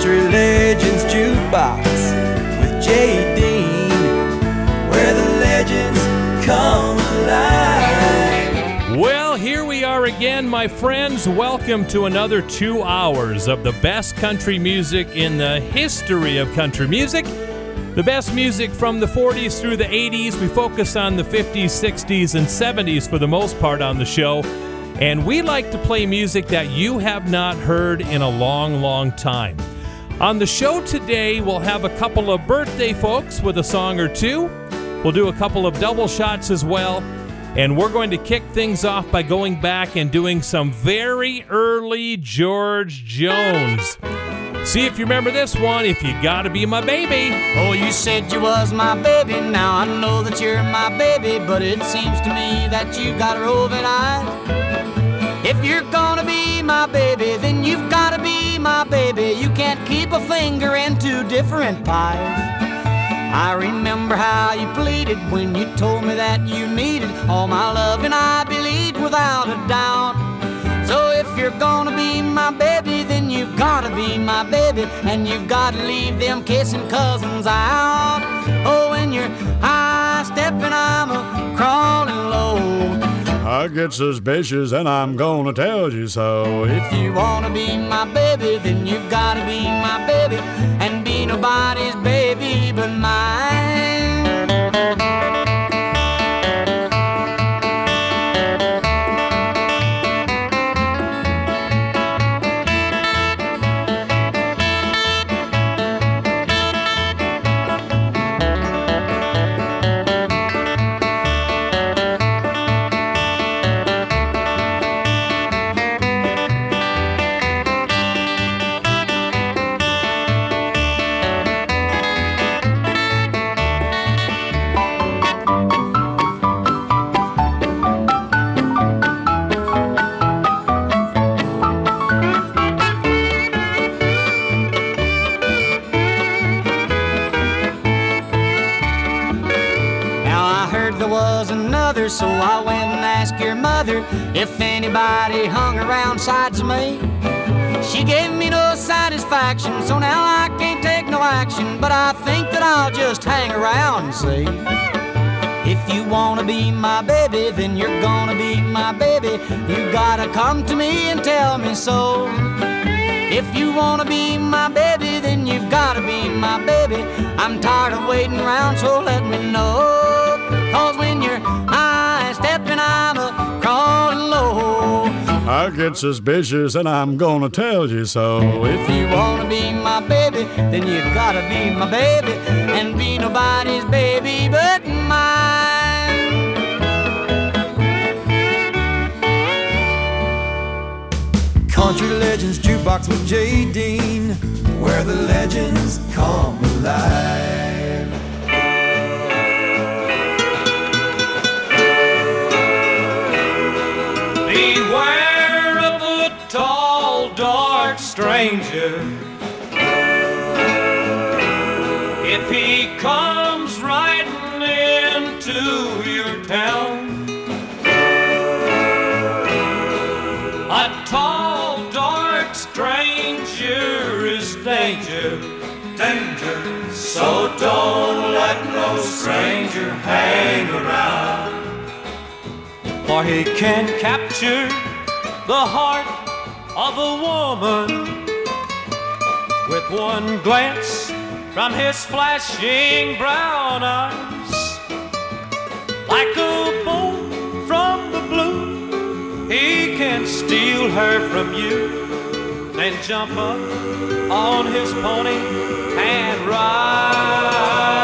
Country Legends Jukebox with Jay Dean, where the legends come alive. Well, here we are again, my friends. Welcome to another two hours of the best country music in the history of country music. The best music from the 40s through the 80s. We focus on the 50s, 60s, and 70s for the most part on the show. And we like to play music that you have not heard in a long, long time. On the show today, we'll have a couple of birthday folks with a song or two. We'll do a couple of double shots as well. And we're going to kick things off by going back and doing some very early George Jones. See if you remember this one. If you gotta be my baby. Oh, you said you was my baby. Now I know that you're my baby, but it seems to me that you've got a roving eyes. If you're gonna be my baby, then you've gotta be my baby. You can't keep a finger in two different pies. I remember how you pleaded when you told me that you needed all my love, and I believed without a doubt. So if you're gonna be my baby, then you've gotta be my baby, and you've gotta leave them kissing cousins out. Oh, when you're high stepping, I'm a crawling low. I get suspicious and I'm gonna tell you so. If you wanna be my baby, then you've gotta be my baby and be nobody's baby if anybody hung around sides of me. She gave me no satisfaction, so now I can't take no action, but I think that I'll just hang around and see. If you wanna be my baby, then you're gonna be my baby. You gotta come to me and tell me so. If you wanna be my baby, then you've gotta be my baby. I'm tired of waiting around, so let me know. Cause when you're high stepping, I'm a I get suspicious and I'm gonna tell you so. If you wanna be my baby, then you gotta be my baby and be nobody's baby but mine. Country Legends Jukebox with Jay Dean, where the legends come alive. Stranger. If he comes riding into your town, a tall, dark stranger is danger, danger. So don't let no stranger hang around. For he can capture the heart of a woman one glance from his flashing brown eyes. Like a bolt from the blue, he can steal her from you, then jump up on his pony and ride, ride,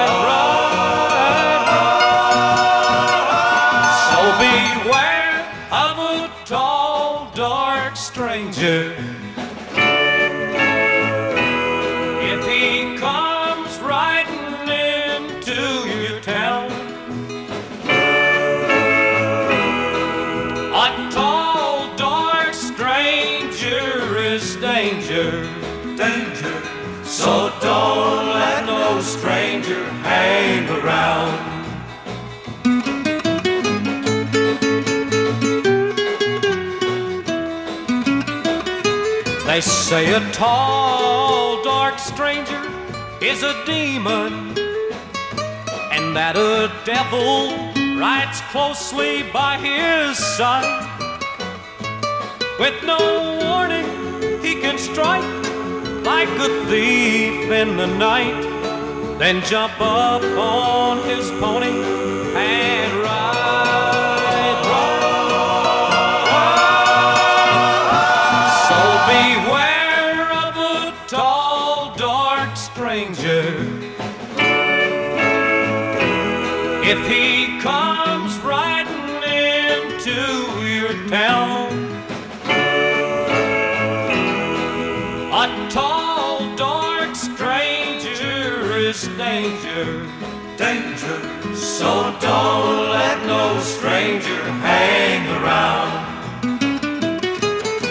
They say a tall, dark stranger is a demon, and that a devil rides closely by his side. With no warning, he can strike like a thief in the night, then jump up on his pony and ride. So don't let no stranger hang around.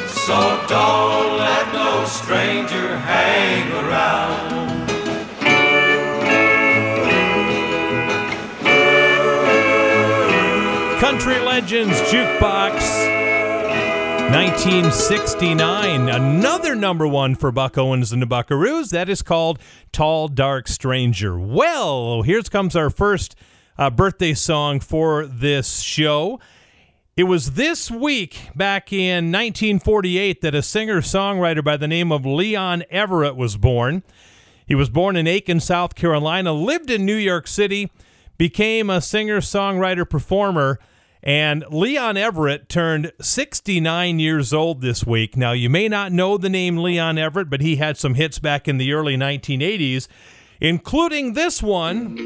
So don't let no stranger hang around. Country Legends Jukebox 1969. Another number one for Buck Owens and the Buckaroos. That is called Tall Dark Stranger. Well, here comes our first uh, birthday song for this show. It was this week, back in 1948, that a singer songwriter by the name of Leon Everette was born. He was born in Aiken, South Carolina, lived in New York City, became a singer songwriter performer. And Leon Everette turned 69 years old this week. Now, you may not know the name Leon Everette, but he had some hits back in the early 1980s, including this one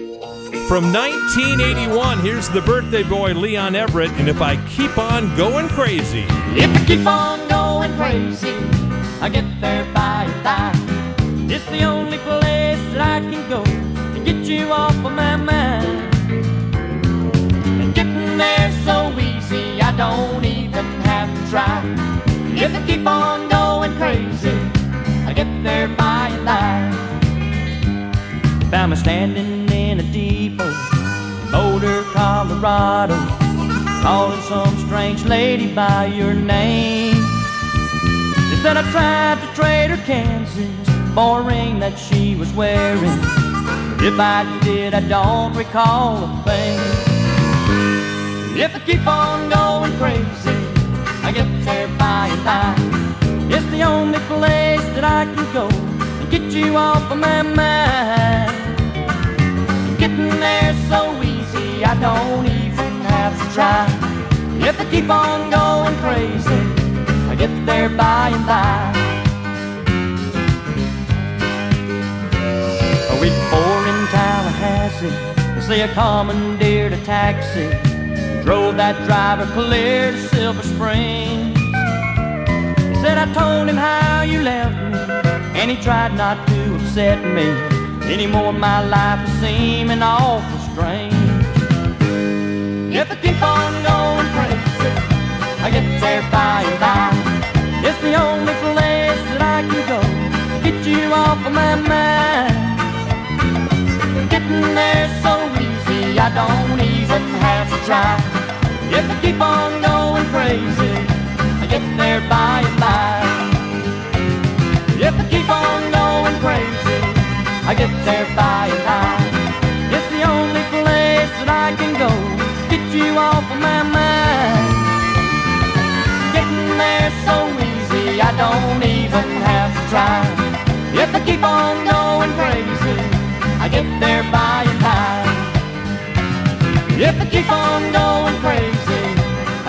from 1981. Here's the birthday boy, Leon Everette. And if I keep on going crazy, If I keep on going crazy, I get there by and by. It's the only place that I can go to get you off of my mind. And getting there so easy, I don't even have to try. If I keep on going crazy, I get there by and by. Found me standing in a depot, Boulder, Colorado, calling some strange lady by your name. They said I tried to trade her Kansas for a ring that she was wearing. If I did, I don't recall a thing. If I keep on going crazy, I get there by and by. It's the only place that I can go and get you off of my mind. Getting there so easy, I don't even have to try. If I keep on going crazy, I get there by and by. A week before in Tallahassee, they say I commandeered a taxi, drove that driver clear to Silver Springs. Said I told him how you left me, and he tried not to upset me. Anymore, my life is seeming awful strange. If I keep on going crazy, I get there by and by. It's the only place that I can go to get you off of my mind. Getting there so easy, I don't even have to try. If I keep on going crazy, I get there by and by. I get there by and by. It's the only place that I can go get you off of my mind. Getting there so easy, I don't even have to try. If I keep on going crazy, I get there by and by. If I keep on going crazy,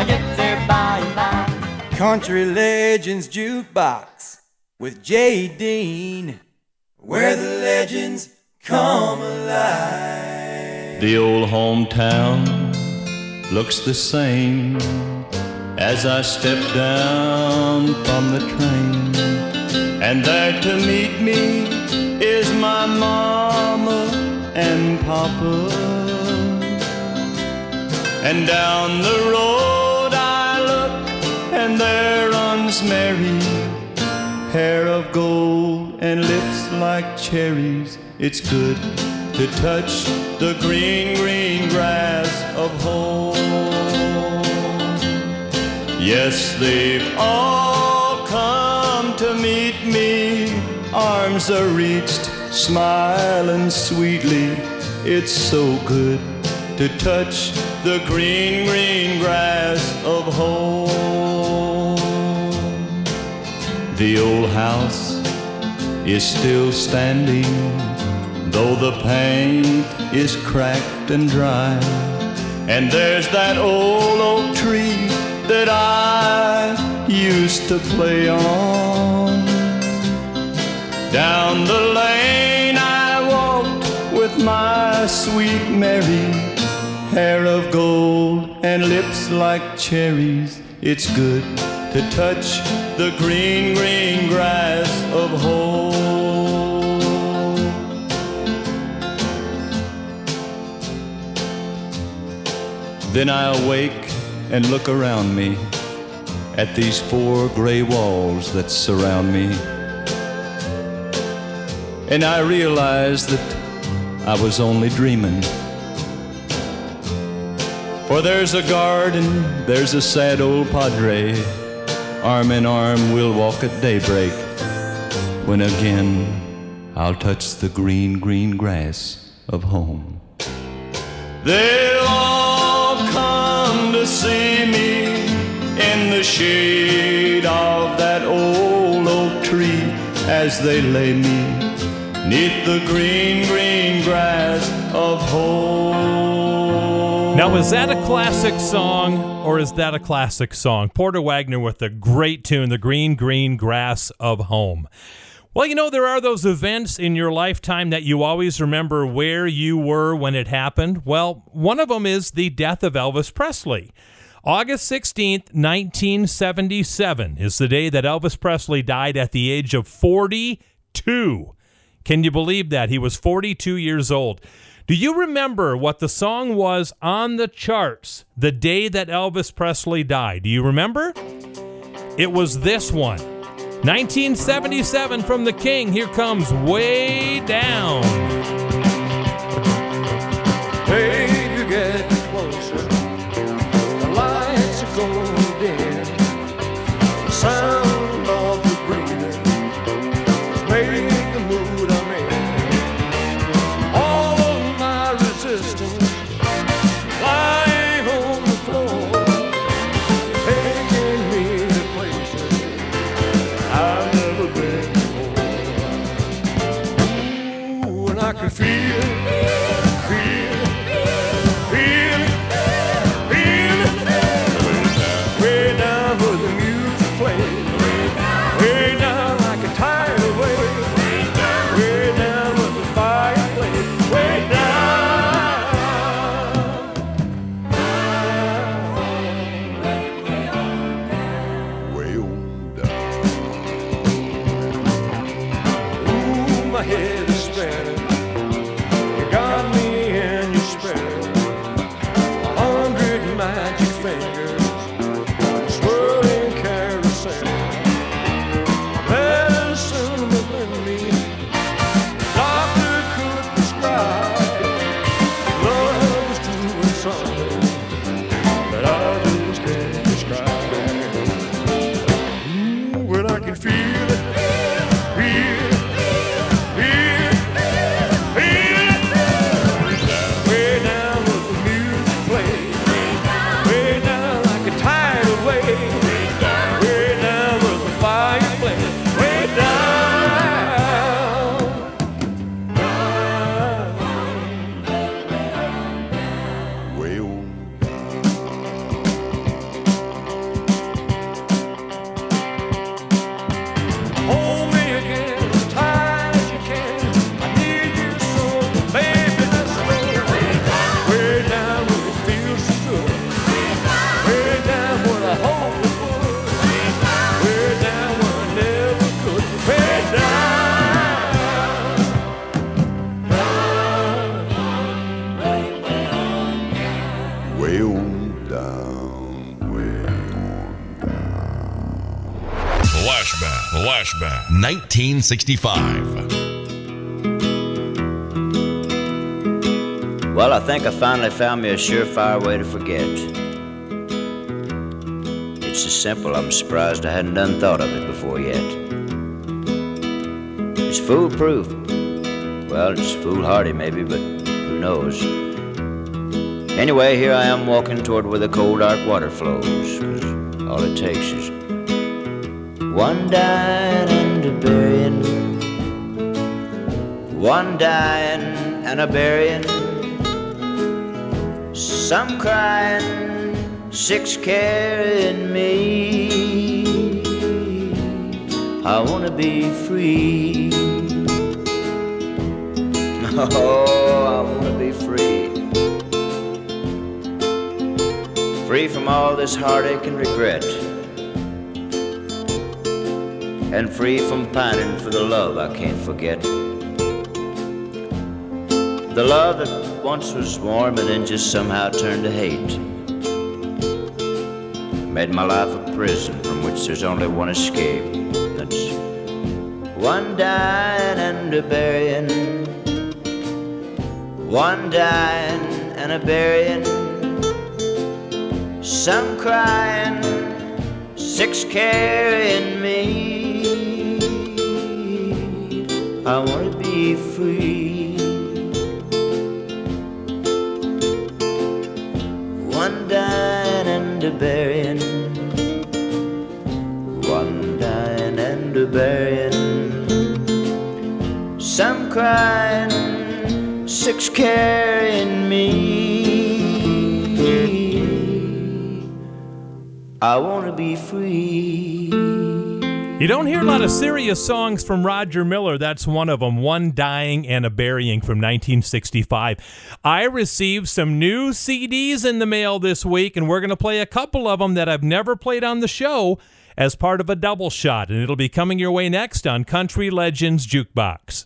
I get there by and by. Country Legends Jukebox with Jay Dean, where the legends come alive. The old hometown looks the same as I step down from the train. And there to meet me is my mama and papa. And down the road I look, and there runs Mary, hair of gold and lips like cherries. It's good to touch the green, green grass of home. Yes, they've all come to meet me arms are reached, smiling sweetly. It's so good to touch the green, green grass of home. The old house is still standing, though the paint is cracked and dry. And there's that old oak tree that I used to play on. Down the lane I walked with my sweet Mary, hair of gold and lips like cherries. It's good to touch the green, green grass of home. Then I awake and look around me at these four gray walls that surround me. And I realize that I was only dreaming. For there's a garden, there's a sad old padre. Arm in arm, we'll walk at daybreak. When again, I'll touch the green, green grass of home. They'll all come to see me in the shade of that old oak tree as they lay me neath the green, green grass of home. Now, is that a classic song or is that a classic song? Porter Wagoner with a great tune, The Green, Green Grass of Home. Well, you know, there are those events in your lifetime that you always remember where you were when it happened. Well, one of them is the death of Elvis Presley. August 16th, 1977 is the day that Elvis Presley died at the age of 42. Can you believe that? He was 42 years old. Do you remember what the song was on the charts the day that Elvis Presley died? Do you remember? It was this one. 1977 from The King. Here comes Way Down. Hey, 1965. Well, I think I finally found me a surefire way to forget. It's so simple, I'm surprised I hadn't done thought of it before yet. It's foolproof. Well, it's foolhardy maybe, but who knows? Anyway, here I am walking toward where the cold dark water flows. 'cause all it takes is one a burying. One dying and a burying. Some crying, six carrying me. I wanna be free. Oh, I wanna be free. Free from all this heartache and regret. And free from pining for the love I can't forget. The love that once was warm and then just somehow turned to hate. Made my life a prison from which there's only one escape. That's one dying and a burying. One dying and a burying. Some crying, six carrying me. I wanna be free. One dying and a burying. One dying and a burying. Some crying, six carrying me. I wanna be free. You don't hear a lot of serious songs from Roger Miller. That's one of them, One Dying and a Burying from 1965. I received some new CDs in the mail this week, and we're going to play a couple of them that I've never played on the show as part of a double shot, and it'll be coming your way next on Country Legends Jukebox.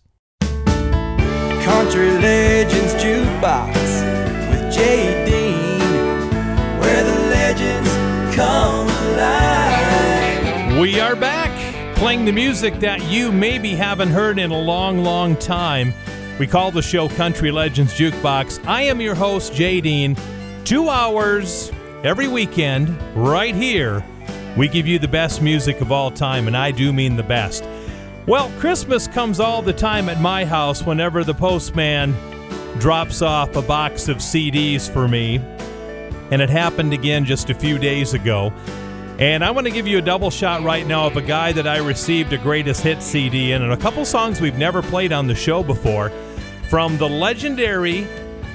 Country Legends Jukebox with Jay Dean Where the legends come alive. We are back playing the music that you maybe haven't heard in a long, long time. We call the show Country Legends Jukebox. I am your host, Jay Dean. Two hours every weekend, right here. We give you the best music of all time, and I do mean the best. Well, Christmas comes all the time at my house whenever the postman drops off a box of CDs for me. And it happened again just a few days ago. And I want to give you a double shot right now of a guy that I received a greatest hit CD in, and a couple songs we've never played on the show before from the legendary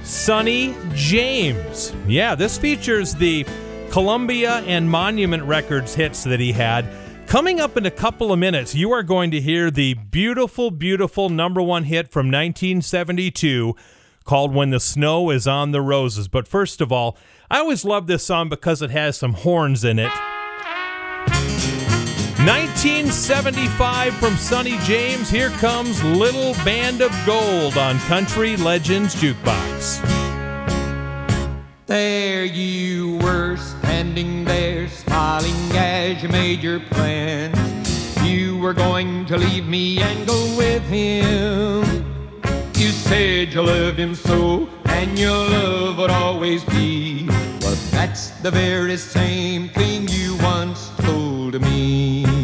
Sonny James. Yeah, this features the Columbia and Monument Records hits that he had. Coming up in a couple of minutes, you are going to hear the beautiful, beautiful number one hit from 1972 called When the Snow is on the Roses. But first of all, I always love this song because it has some horns in it. 1975 from Sonny James. Here comes Little Band of Gold on Country Legends Jukebox. There you were, standing there, smiling as you made your plans. You were going to leave me and go with him. You said you loved him so, and your love would always be. But that's the very same thing told me.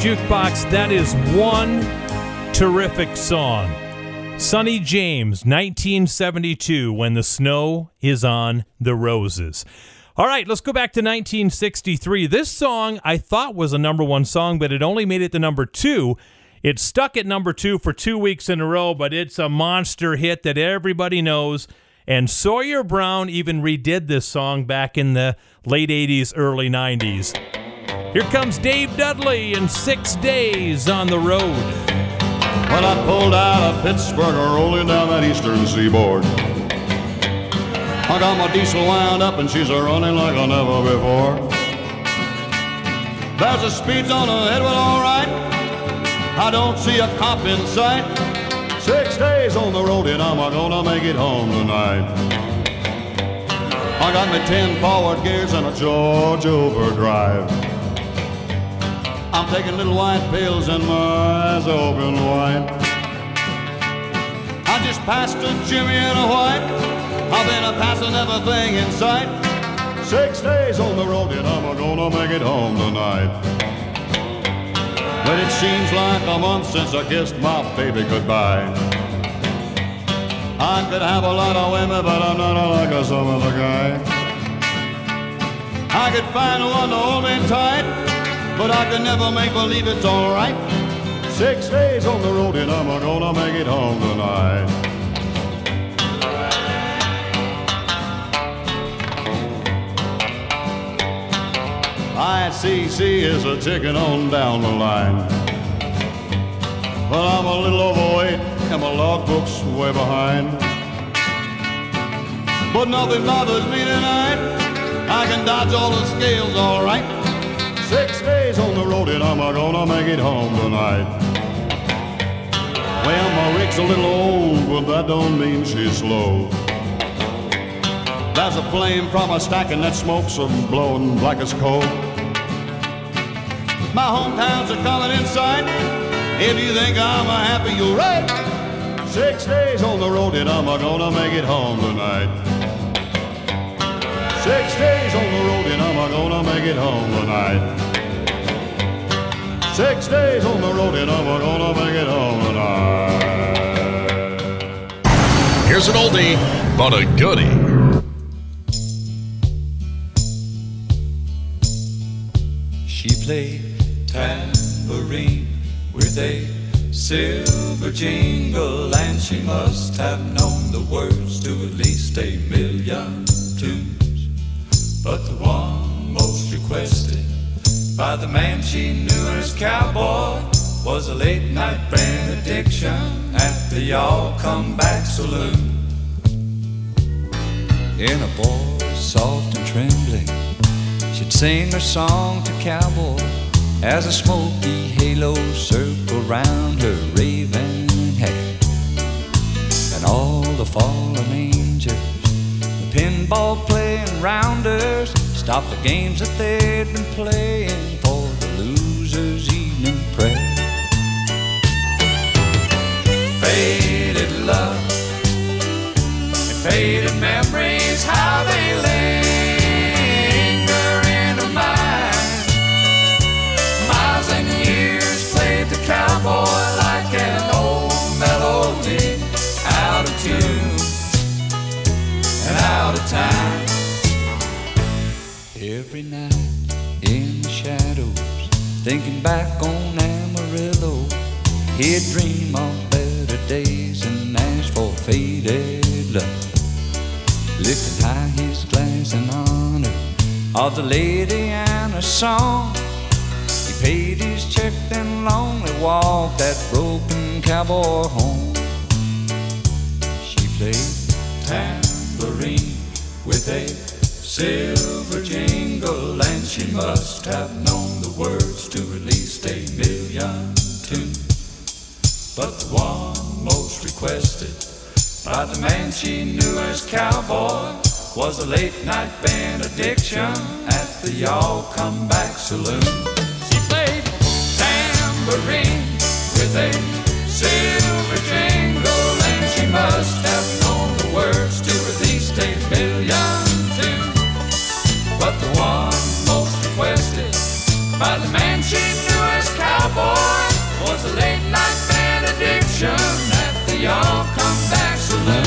Jukebox, that is one terrific song. Sonny James, 1972, When the Snow is on the Roses. All right, let's go back to 1963. This song I thought was a number one song, but it only made it to number two. It stuck at number two for two weeks in a row, but it's a monster hit that everybody knows. And Sawyer Brown even redid this song back in the late 80s, early 90s. Here comes Dave Dudley in Six Days on the Road. When I pulled out of Pittsburgh, rolling down that eastern seaboard. I got my diesel wound up and she's a running like I never before. There's a speed zone ahead, well, all right. I don't see a cop in sight. Six days on the road and I'm gonna make it home tonight. I got my ten forward gears and a Georgia overdrive. I'm taking little white pills and my eyes open wide. I just passed a Jimmy and a white. I've been a passing everything in sight. Six days on the road and I'm gonna make it home tonight. But it seems like a month since I kissed my baby goodbye. I could have a lot of women, but I'm not like a some other guy. I could find one to hold me tight, but I can never make believe it's alright. Six days on the road and I'm gonna make it home tonight. ICC is a ticking on down the line. Well, I'm a little overweight and my logbook's way behind. But nothing bothers me tonight. I can dodge all the scales all right. Six days on the road and I'm gonna make it home tonight. Well, my rig's a little old, but that don't mean she's slow. There's a flame from a stack and that smoke's a blowing black as coal. My hometowns are coming in sight, If you think I'm a happy, you're right. Six days on the road and I'm gonna make it home tonight. Six days on the road and I'm gonna make it home tonight. Six days on the road and I'm gonna make it home tonight. Here's an oldie, but a goodie. She played tambourine with a silver jingle, and she must have known the words to at least a million tunes. But the one most requested by the man she knew as cowboy was a late night benediction at the Y'all Come Back Saloon. In a voice soft and trembling, she'd sing her song to cowboy as a smoky halo circled round her raven hair. And all the fallen pinball playing rounders, stopped the games that they'd been playing for the loser's evening prayer. Faded love and faded memories, how they linger in her mind. Miles and years played the cowboy thinking back on Amarillo, he'd dream of better days and ask for faded love. Lifting high his glass in honor of the lady and her song. He paid his check and lonely walked that broken cowboy home. She played tambourine with a silver jingle, and she must have known words to release a million tunes. But the one most requested by the man she knew as cowboy was a late night benediction at the Y'all Come Back Saloon. She played tambourine with a silver jingle, and she must have known the words to at least a million by the man she knew as cowboy was a late night benediction at the Y'all Come Back Saloon.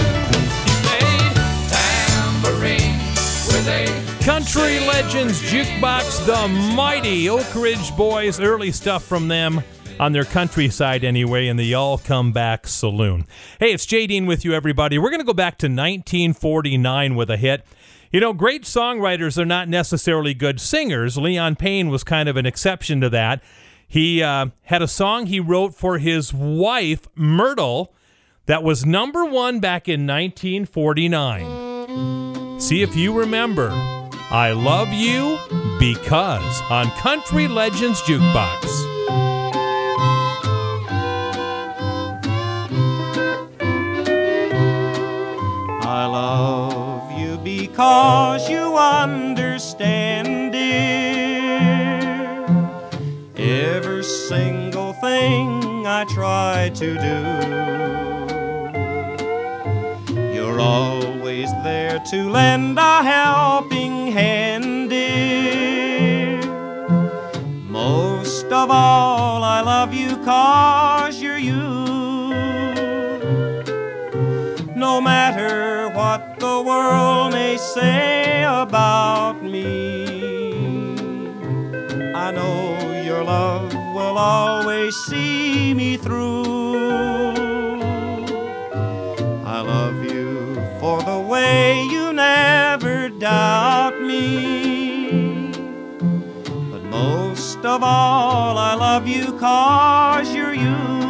Played tambourine with a Country Legends Jukebox, the mighty Oak Ridge Boys, early stuff from them on their countryside anyway, in the Y'all Come Back Saloon. Hey, it's Jay Dean with you, everybody. We're going to go back to 1949 with a hit. You know, great songwriters are not necessarily good singers. Leon Payne was kind of an exception to that. He uh, had a song he wrote for his wife, Myrtle, that was number one back in 1949. See if you remember. I Love You Because on Country Legends Jukebox. I love because you understand, dear. Every single thing I try to do. You're always there to lend a helping hand, dear. Most of all, I love you cause you're you. No matter world may say about me, I know your love will always see me through. I love you for the way you never doubt me. But most of all, I love you cause you're you.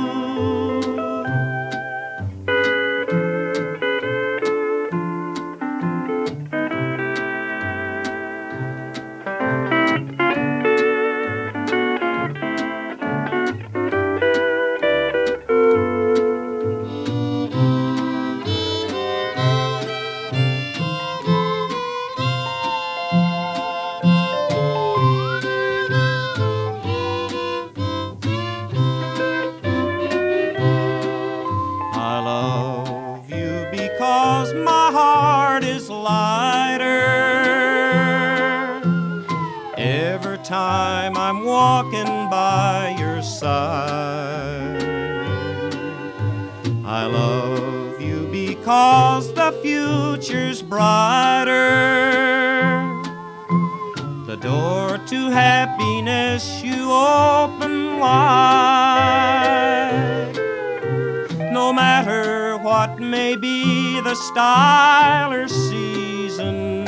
Future's brighter. The door to happiness you open wide. No matter what may be the style or season,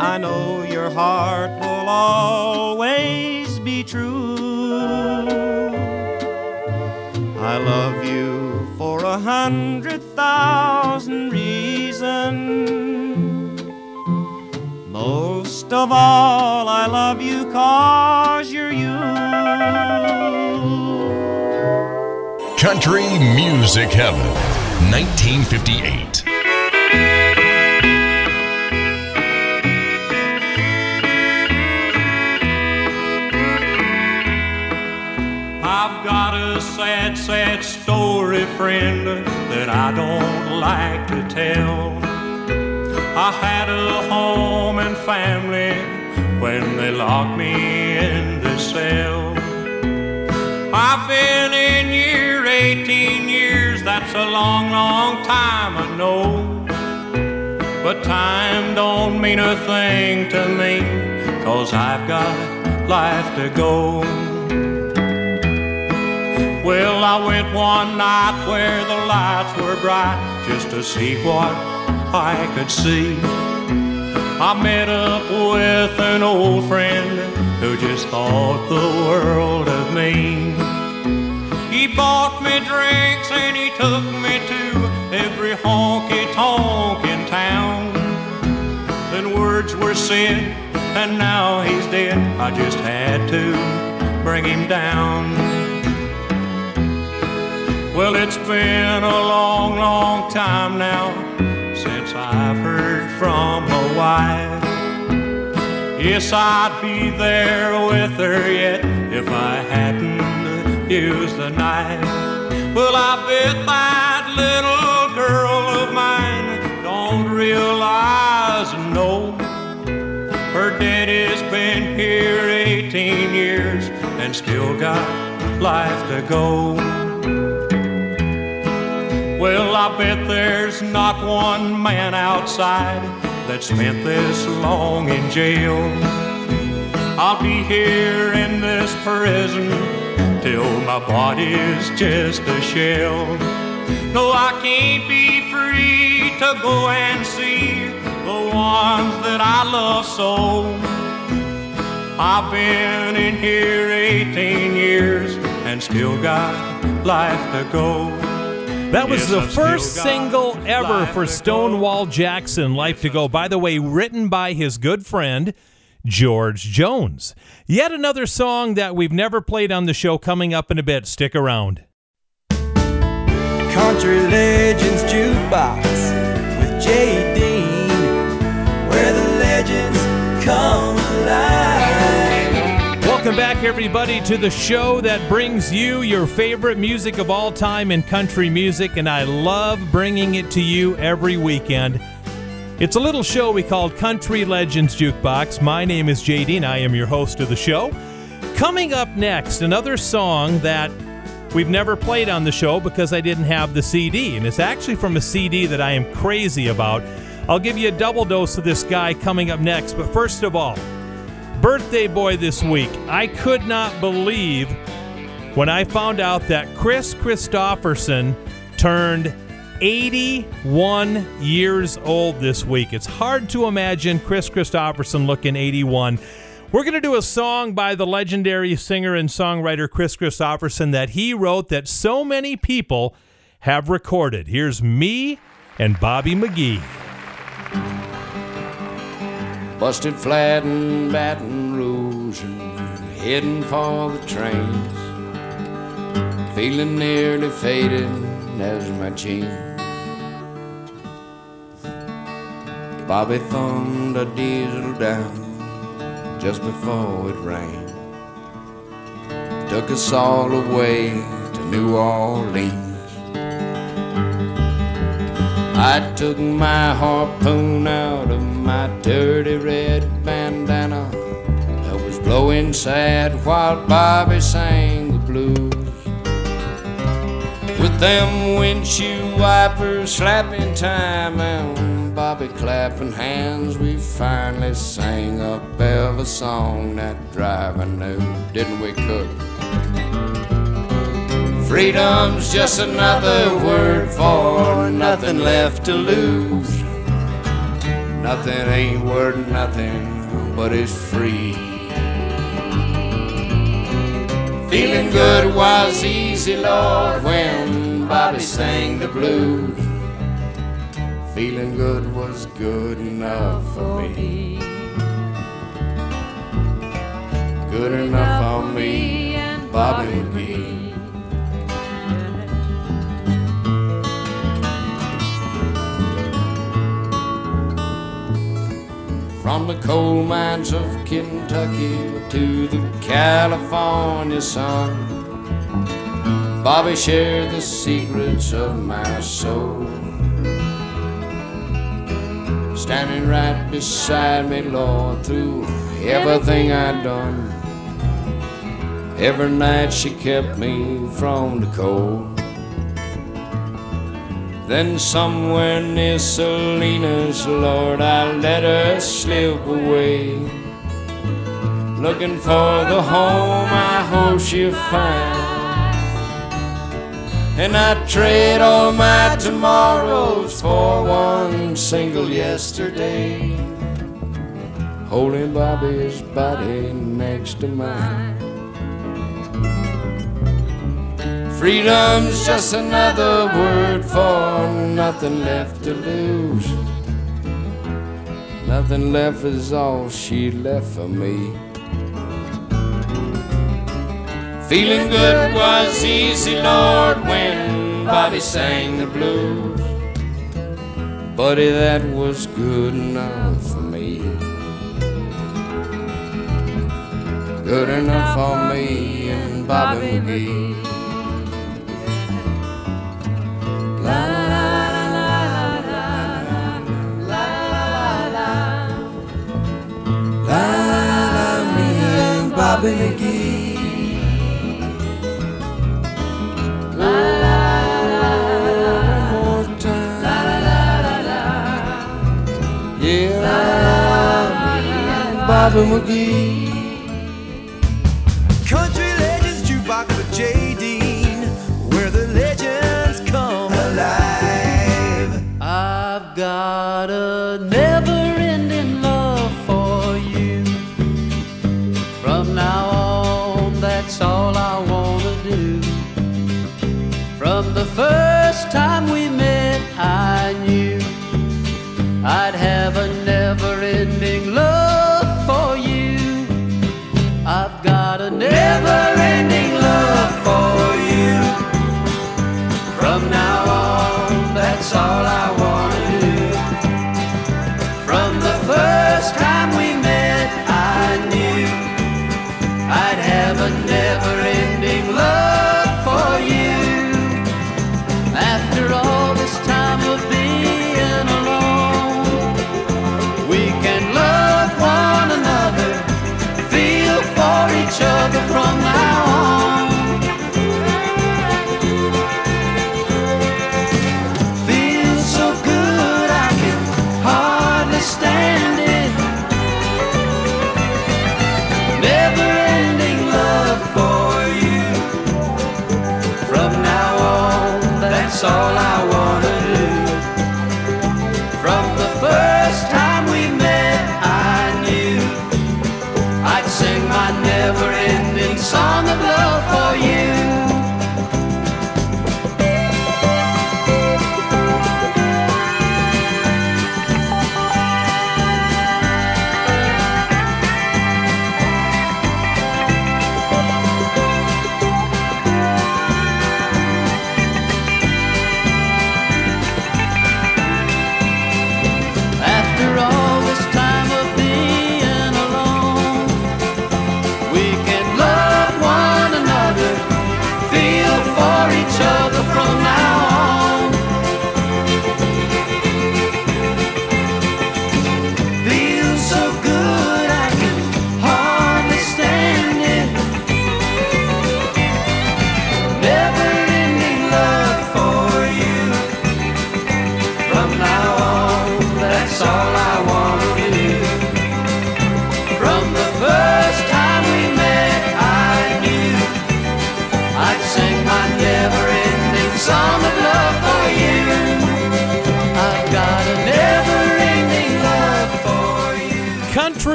I know your heart will always be true. I love you for a hundred thousand reasons. Most of all, I love you cause you're you. Country Music Heaven, 1958. I've got a sad, sad story, friend, that I don't like to tell. I had a home and family when they locked me in the cell. I've been in here 18 years, that's a long, long time, I know. But time don't mean a thing to me, cause I've got life to go. Well, I went one night where the lights were bright just to see what I could see. I met up with an old friend who just thought the world of me. He bought me drinks and he took me to every honky tonk in town. Then words were said, and now he's dead. I just had to bring him down. Well, it's been a long, long time now since I've heard from my wife. Yes, I'd be there with her yet if I hadn't used the knife. Well, I bet that little girl of mine don't realize, no. Her daddy's been here 18 years and still got life to go. Well, I bet there's not one man outside that spent this long in jail. I'll be here in this prison till my body's just a shell. No, I can't be free to go and see the ones that I love so. I've been in here 18 years and still got life to go. That was Yes, the I've first got single ever life for to go. Stonewall Jackson, Life to Go. By the way, written by his good friend, George Jones. Yet another song that we've never played on the show coming up in a bit. Stick around. Country Legends Jukebox with Jay Welcome back, everybody, to the show that brings you your favorite music of all time in country music, and I love bringing it to you every weekend. It's a little show we call Country Legends Jukebox. My name is JD, and I am your host of the show. Coming up next, another song that we've never played on the show because I didn't have the CD, and it's actually from a CD that I am crazy about. I'll give you a double dose of this guy coming up next, but first of all, birthday boy this week. I could not believe when I found out that Kris Kristofferson turned 81 years old this week. It's hard to imagine Kris Kristofferson looking 81. We're going to do a song by the legendary singer and songwriter Kris Kristofferson that he wrote that so many people have recorded. Here's me and Bobby McGee. Busted flat in Baton Rouge and heading for the trains. Feeling nearly faded as my jeans. Bobby thumbed a diesel down just before it rained. Took us all away to New Orleans. I took my harpoon out of my dirty red bandana. I was blowing sad while Bobby sang the blues. With them windshield wipers slapping time and Bobby clapping hands, we finally sang a bell of a song that driver knew, didn't we, Cook? Freedom's just another word for nothing left to lose. Nothing ain't worth nothing, but it's free. Feeling good was easy, Lord, when Bobby sang the blues. Feeling good was good enough for me. Good enough for me and Bobby McGee. From the coal mines of Kentucky to the California sun, Bobby shared the secrets of my soul. Standing right beside me, Lord, through everything I'd done. Every night she kept me from the cold. Then somewhere near Salinas, Lord, I let her slip away. Looking for the home I hope she'll find. And I trade all my tomorrows for one single yesterday. Holding Bobby's body next to mine. Freedom's just another word for nothing left to lose. Nothing left is all she left for me. Feeling good was easy, Lord, when Bobby sang the blues. Buddy, that was good enough for me. Good enough for me and Bobby McGee. Bobby McGee. Yeah, Bobby McGee. I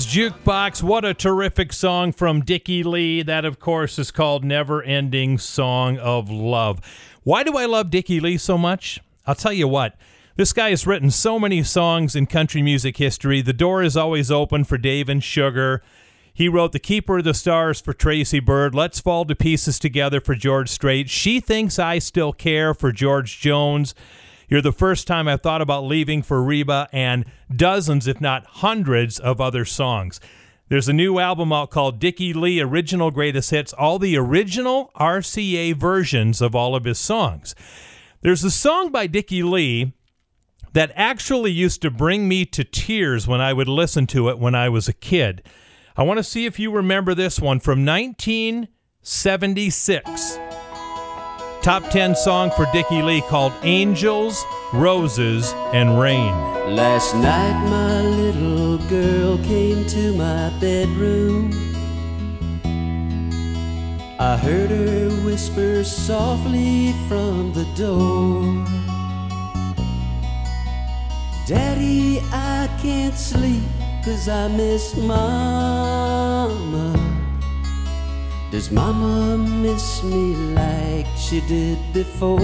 Jukebox. What a terrific song from Dickey Lee. That, of course, is called Never Ending Song of Love. Why do I love Dickey Lee so much? I'll tell you what. This guy has written so many songs in country music history. The door is always open for Dave and Sugar. He wrote The Keeper of the Stars for Tracy Byrd, Let's Fall to Pieces Together for George Strait, She Thinks I Still Care for George Jones. You're the first time I've thought about leaving for Reba, and dozens, if not hundreds, of other songs. There's a new album out called Dickey Lee Original Greatest Hits, all the original RCA versions of all of his songs. There's a song by Dickey Lee that actually used to bring me to tears when I would listen to it when I was a kid. I want to see if you remember this one from 1976. Top 10 song for Dickey Lee called Angels, Roses, and Rain. Last night my little girl came to my bedroom. I heard her whisper softly from the door. Daddy, I can't sleep cause I miss Mama. Does Mama miss me like she did before?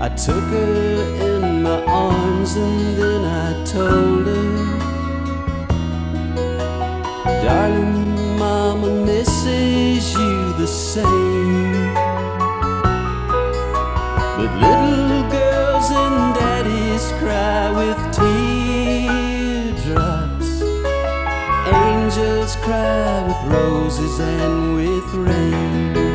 I took her in my arms and then I told her, Darling, Mama misses you the same. With roses and with rain.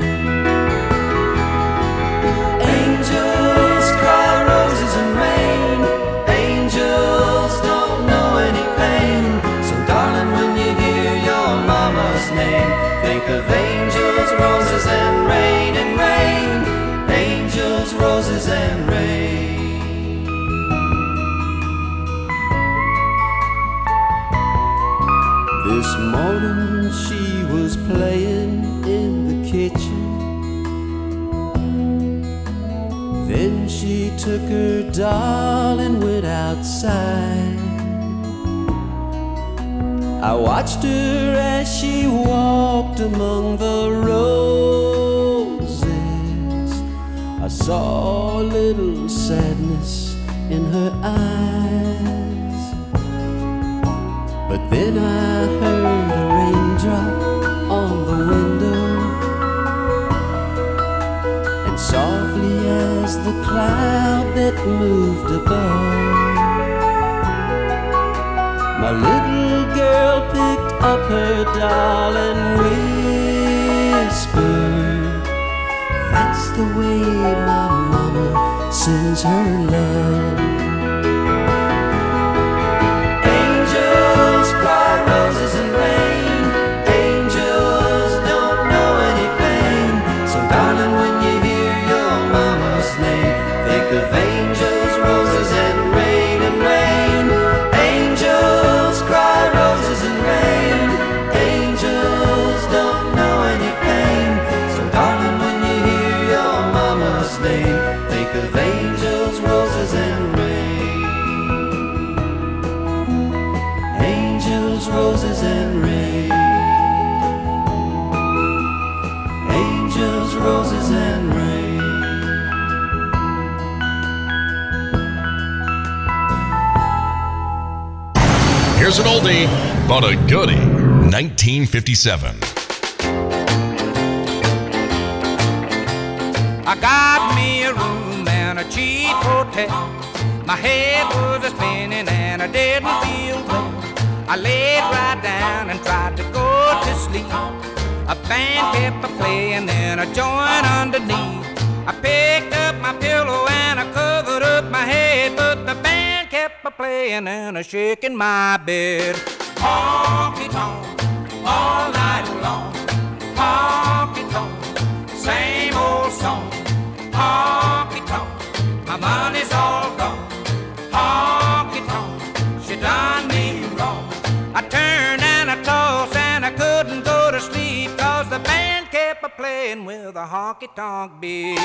Playing in the kitchen. Then she took her doll and went outside. I watched her as she walked among the roses. I saw a little sadness in her eyes. But then I heard a raindrop the cloud that moved above, my little girl picked up her doll and whispered, That's the way my mama sends her love. Angels cry roses but a goody 1957. I got me a room and a cheap hotel. My head was a spinning and I didn't feel well. I laid right down and tried to go to sleep. A band kept a playing and a joint underneath. I picked up my pillow and I covered up my head, but the band kept a playing and a shaking my bed. Honky tonk all night long. Honky tonk, same old song. Honky tonk, my money's all gone. Honky tonk, she done me wrong. I turned and I tossed and I couldn't go to sleep. Cause the band kept a playing with a honky tonk beat.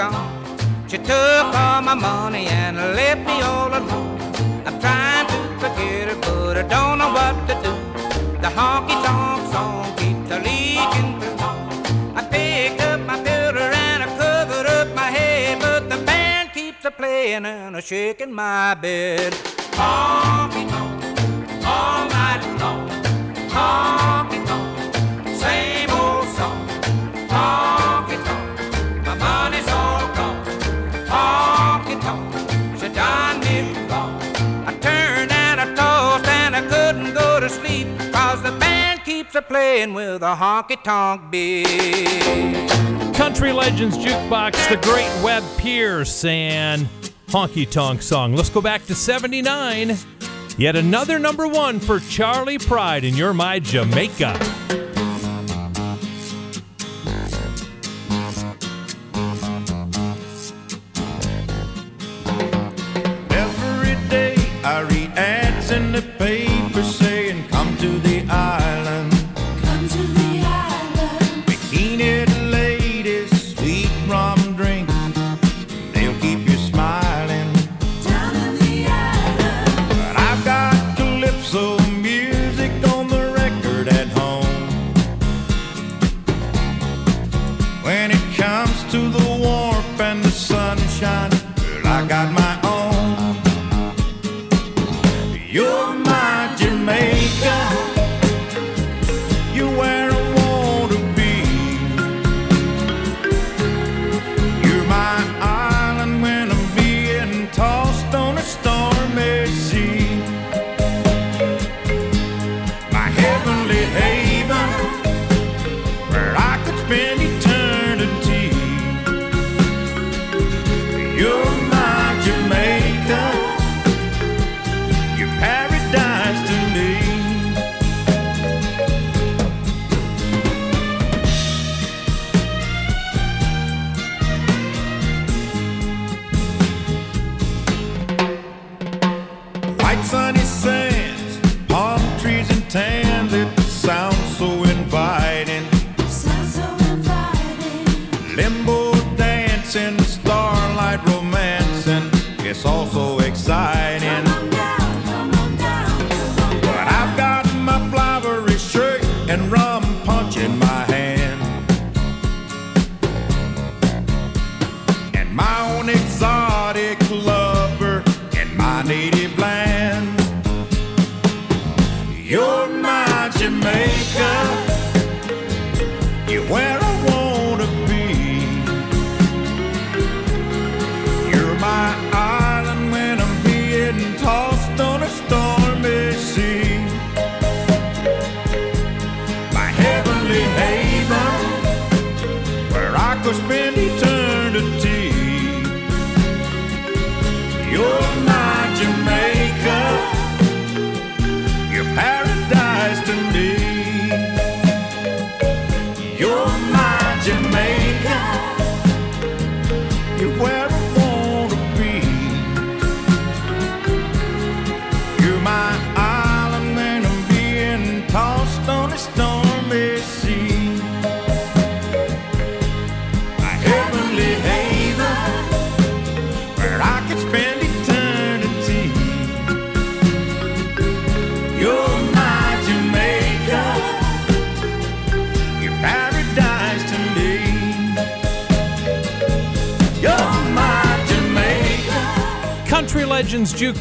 Gone. She took all my money and left me all alone. I'm trying to forget her, but I don't know what to do. The honky tonk song keeps a leaking through. I picked up my filter and I covered up my head, but the band keeps a playing and a shaking my bed. Honky playing with a honky tonk beat. Country Legends Jukebox, the great Webb Pierce and Honky Tonk Song. Let's go back to 79. Yet another number one for Charley Pride in You're My Jamaica.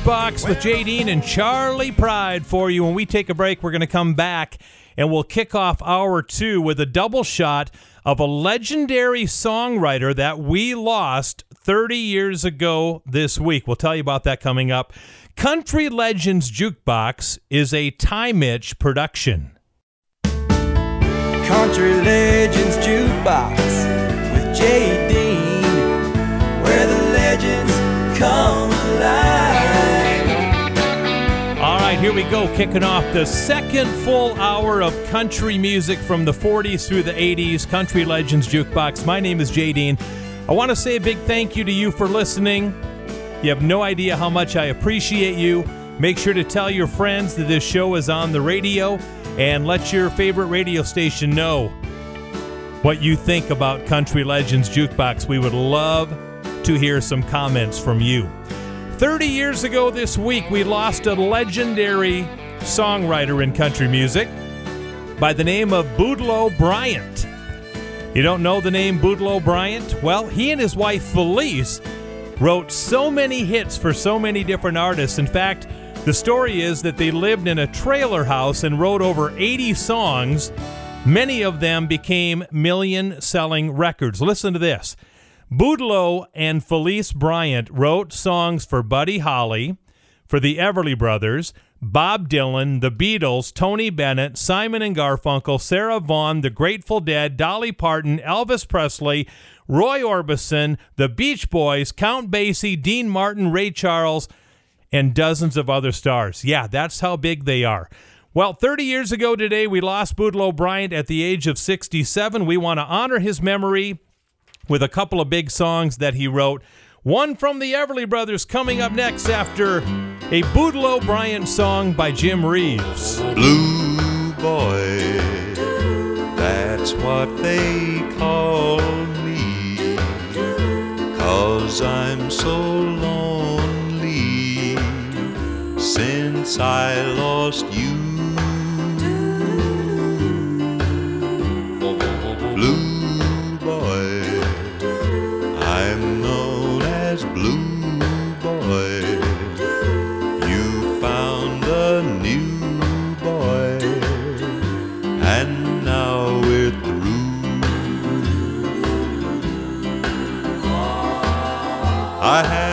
Jukebox with Jay Dean and Charley Pride for you. When we take a break, we're going to come back and we'll kick off hour two with a double shot of a legendary songwriter that we lost 30 years ago this week. We'll tell you about that coming up. Country Legends Jukebox is a Time Itch production. Country Legends Jukebox with Jay here we go, kicking off the second full hour of country music from the 40s through the 80s, Country Legends Jukebox. My name is Jay Dean. I want to say a big thank you to you for listening. You have no idea how much I appreciate you. Make sure to tell your friends that this show is on the radio and let your favorite radio station know what you think about Country Legends Jukebox. We would love to hear some comments from you. 30 years ago this week, we lost a legendary songwriter in country music by the name of Boudleaux Bryant. You don't know the name Boudleaux Bryant? Well, he and his wife Felice wrote so many hits for so many different artists. In fact, the story is that they lived in a trailer house and wrote over 80 songs. Many of them became million selling records. Listen to this. Boudleaux and Felice Bryant wrote songs for Buddy Holly, for the Everly Brothers, Bob Dylan, the Beatles, Tony Bennett, Simon and Garfunkel, Sarah Vaughan, the Grateful Dead, Dolly Parton, Elvis Presley, Roy Orbison, the Beach Boys, Count Basie, Dean Martin, Ray Charles, and dozens of other stars. Yeah, that's how big they are. Well, 30 years ago today, we lost Boudleaux Bryant at the age of 67. We want to honor his memory with a couple of big songs that he wrote. One from the Everly Brothers coming up next after a Boudleaux Bryant song by Jim Reeves. Blue boy, that's what they call me. Cause I'm so lonely since I lost you. I had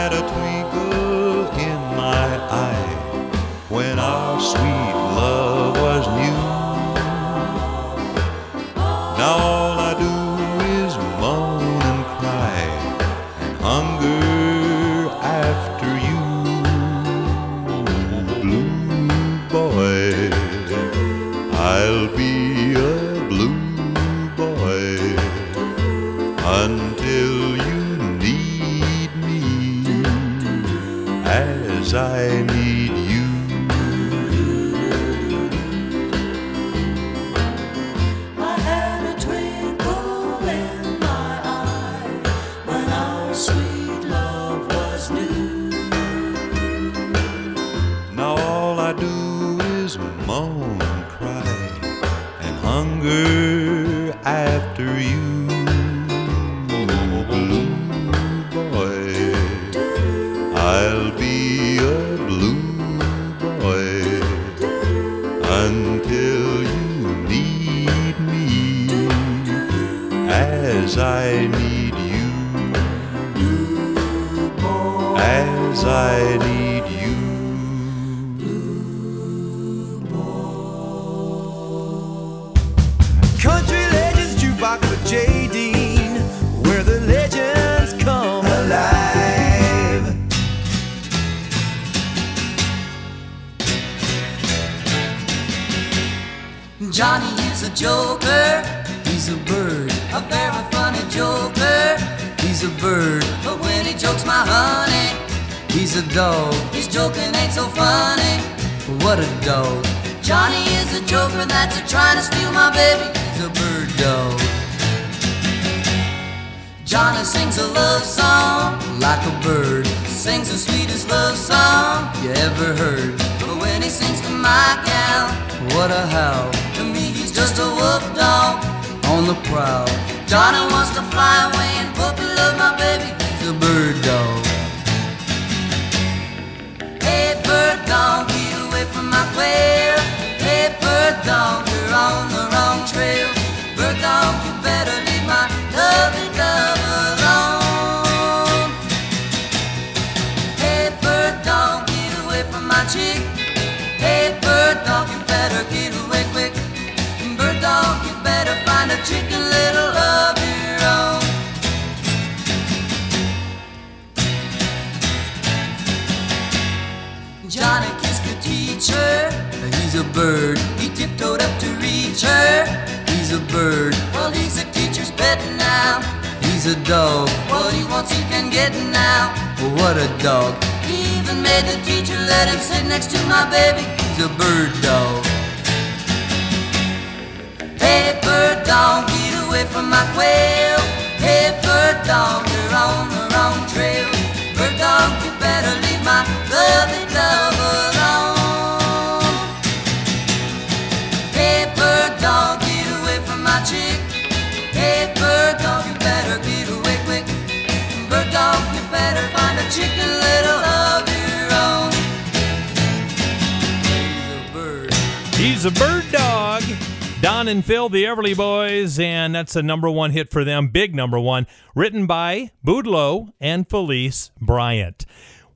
that's a number one hit for them, big number one, written by Boudleaux and Felice Bryant.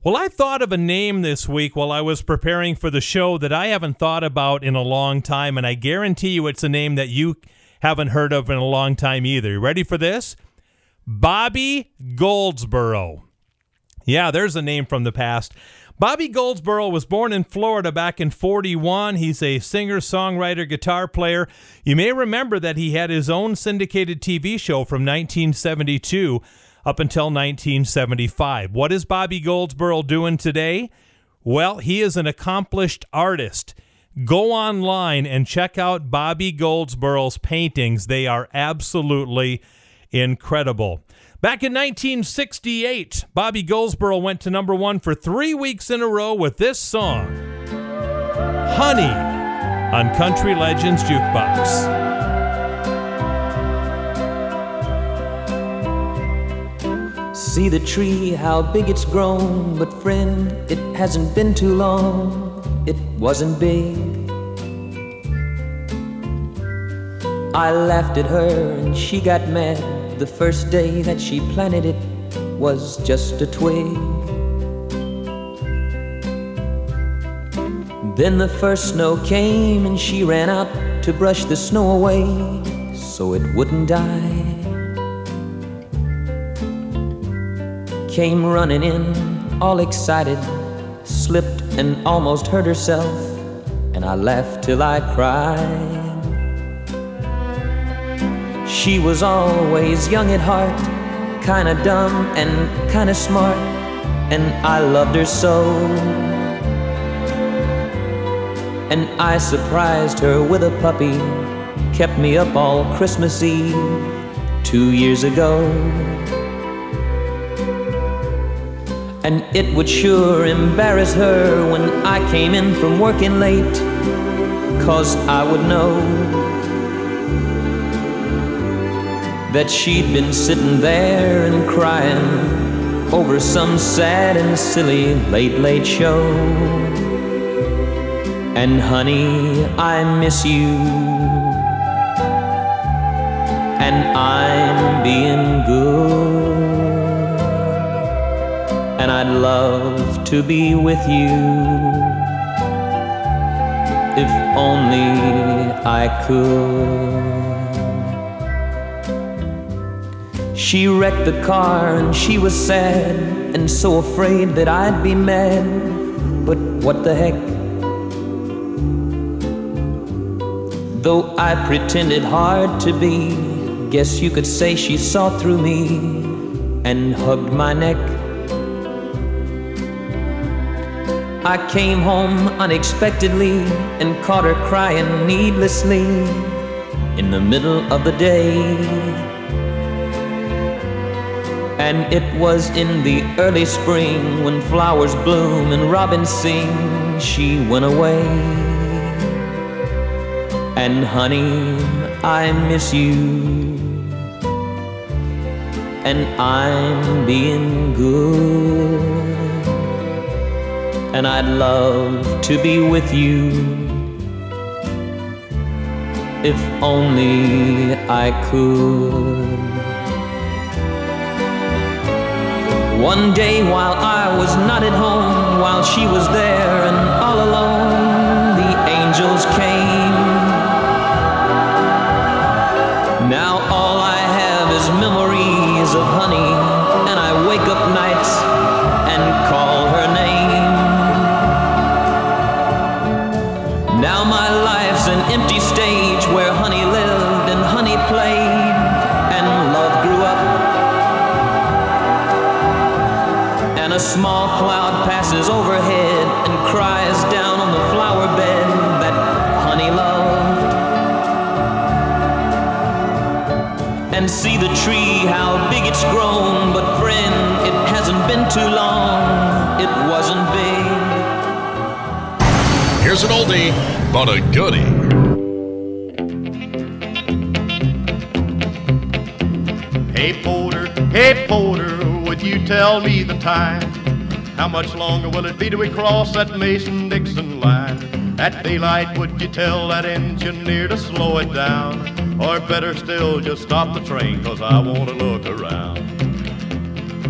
Well, I thought of a name this week while I was preparing for the show that I haven't thought about in a long time, and I guarantee you it's a name that you haven't heard of in a long time either. You ready for this? Bobby Goldsboro. Yeah, there's a name from the past. Bobby Goldsboro was born in Florida back in 41. He's a singer, songwriter, guitar player. You may remember that he had his own syndicated TV show from 1972 up until 1975. What is Bobby Goldsboro doing today? Well, he is an accomplished artist. Go online and check out Bobby Goldsboro's paintings. They are absolutely incredible. Back in 1968, Bobby Goldsboro went to number one for three weeks in a row with this song, Honey, on Country Legends Jukebox. See the tree, how big it's grown. But friend, it hasn't been too long. It wasn't big. I laughed at her and she got mad. The first day that she planted it was just a twig. Then the first snow came and she ran out to brush the snow away so it wouldn't die. Came running in, all excited, slipped and almost hurt herself, and I laughed till I cried. She was always young at heart, kinda dumb and kinda smart, and I loved her so. And I surprised her with a puppy, kept me up all Christmas Eve two years ago. And it would sure embarrass her when I came in from working late, cause I would know that she'd been sitting there and crying over some sad and silly late, late show. And honey, I miss you. And I'm being good. And I'd love to be with you. If only I could. She wrecked the car and she was sad and so afraid that I'd be mad. But what the heck? Though I pretended hard to be, guess you could say she saw through me and hugged my neck. I came home unexpectedly and caught her crying needlessly in the middle of the day. And it was in the early spring when flowers bloom and robins sing, she went away. And honey, I miss you. And I'm being good. And I'd love to be with you. If only I could. One day while I was not at home, while she was there and all alone, the angels came. Here's an oldie, but a goodie. Hey Porter, hey Porter, would you tell me the time? How much longer will it be till we cross that Mason-Dixon line? At daylight, would you tell that engineer to slow it down? Or better still, just stop the train, cause I want to look around.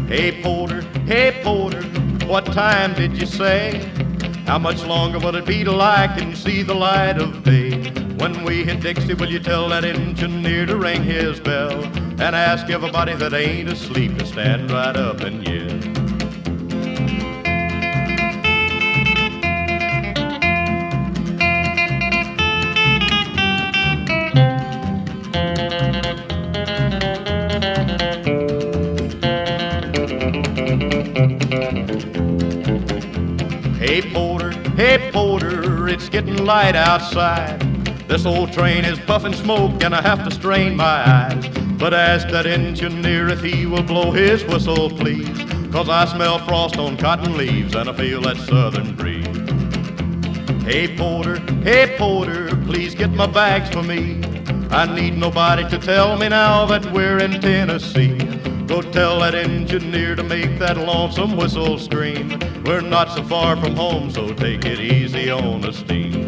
Hey Porter, hey Porter, what time did you say? How much longer will it be till I can see the light of day? When we hit Dixie, will you tell that engineer to ring his bell and ask everybody that ain't asleep to stand right up and yell? Light outside. This old train is puffing smoke and I have to strain my eyes. But ask that engineer if he will blow his whistle, please. Cause I smell frost on cotton leaves and I feel that southern breeze. Hey Porter, hey Porter, please get my bags for me. I need nobody to tell me now that we're in Tennessee. Go tell that engineer to make that lonesome whistle scream. We're not so far from home, so take it easy on the steam.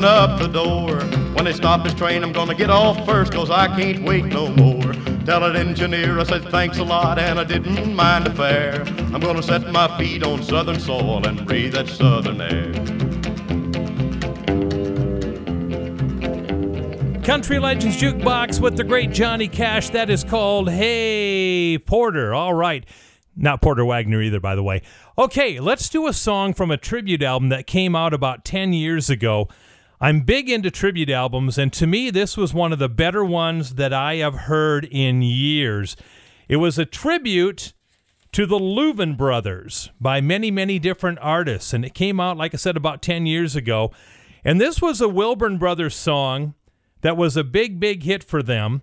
Open up the door. When they stop this train, I'm gonna get off first, cause I can't wait no more. Tell that engineer I said thanks a lot and I didn't mind the fare. I'm gonna set my feet on southern soil and breathe that southern air. Country Legends Jukebox with the great Johnny Cash. That is called Hey Porter. All right. Not Porter Wagoner either, by the way. Okay, let's do a song from a tribute album that came out about 10 years ago. I'm big into tribute albums, and to me, this was one of the better ones that I have heard in years. It was a tribute to the Louvin Brothers by many, many different artists, and it came out, like I said, about 10 years ago. And this was a Wilburn Brothers song that was a big, big hit for them.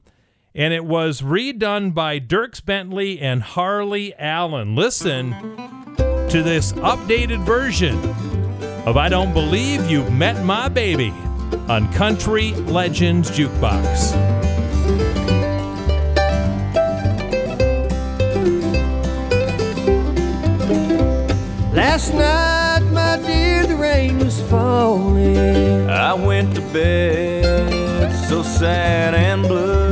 And it was redone by Dierks Bentley and Harley Allen. Listen to this updated version of I Don't Believe You've Met My Baby on Country Legends Jukebox. Last night, my dear, the rain was falling. I went to bed so sad and blue.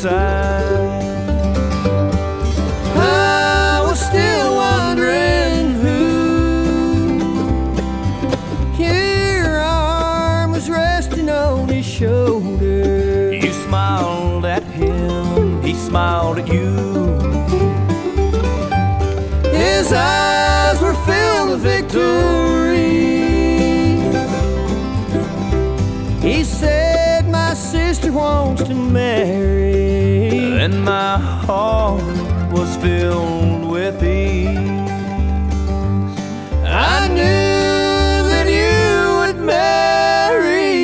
side. I was still wondering who. Your arm was resting on his shoulder. You smiled at him, he smiled at you. His eyes were filled with victory. He said, My sister wants to marry and my heart was filled with ease. I knew that you would marry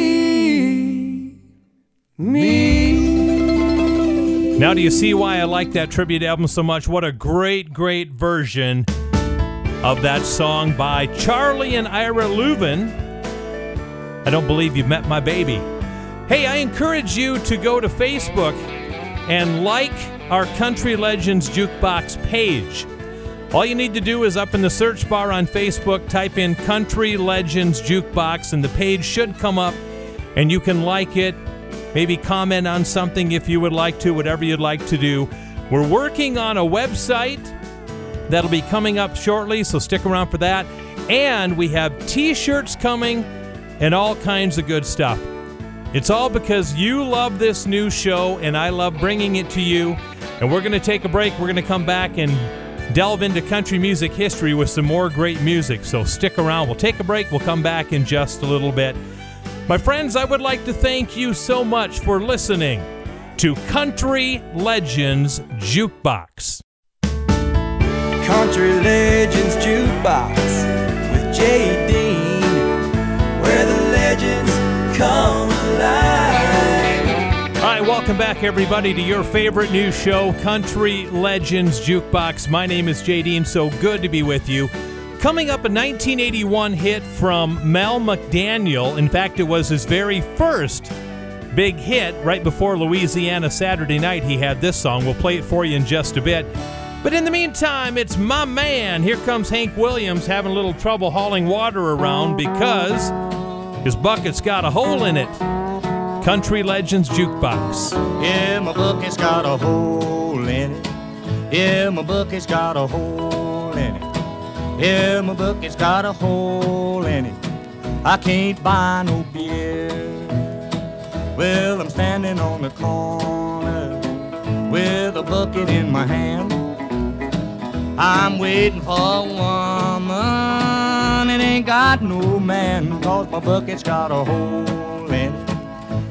me. Now, do you see why I like that tribute album so much? What a great, great version of that song by Charlie and Ira Louvin. I don't believe you've met my baby. Hey, I encourage you to go to Facebook and like our Country Legends Jukebox page. All you need to do is up in the search bar on Facebook, type in Country Legends Jukebox, and the page should come up, and you can like it. Maybe comment on something if you would like to, whatever you'd like to do. We're working on a website that'll be coming up shortly, so stick around for that. And we have t shirts coming and all kinds of good stuff. It's all because you love this new show and I love bringing it to you. And we're going to take a break. We're going to come back and delve into country music history with some more great music. So stick around. We'll take a break. We'll come back in just a little bit. My friends, I would like to thank you so much for listening to Country Legends Jukebox. Country Legends Jukebox with Dean, where the legends come welcome back, everybody, to your favorite new show, Country Legends Jukebox. My name is Jay Dean, so good to be with you. Coming up, a 1981 hit from Mel McDaniel. In fact, it was his very first big hit right before Louisiana Saturday night. He had this song. We'll play it for you in just a bit. But in the meantime, it's my man. Here comes Hank Williams having a little trouble hauling water around because his bucket's got a hole in it. Country Legends Jukebox. Yeah, my bucket's got a hole in it. Yeah, my bucket's got a hole in it. Yeah, my bucket's got a hole in it. I can't buy no beer. Well, I'm standing on the corner with a bucket in my hand. I'm waiting for a woman. It ain't got no man, cause my bucket's got a hole in it.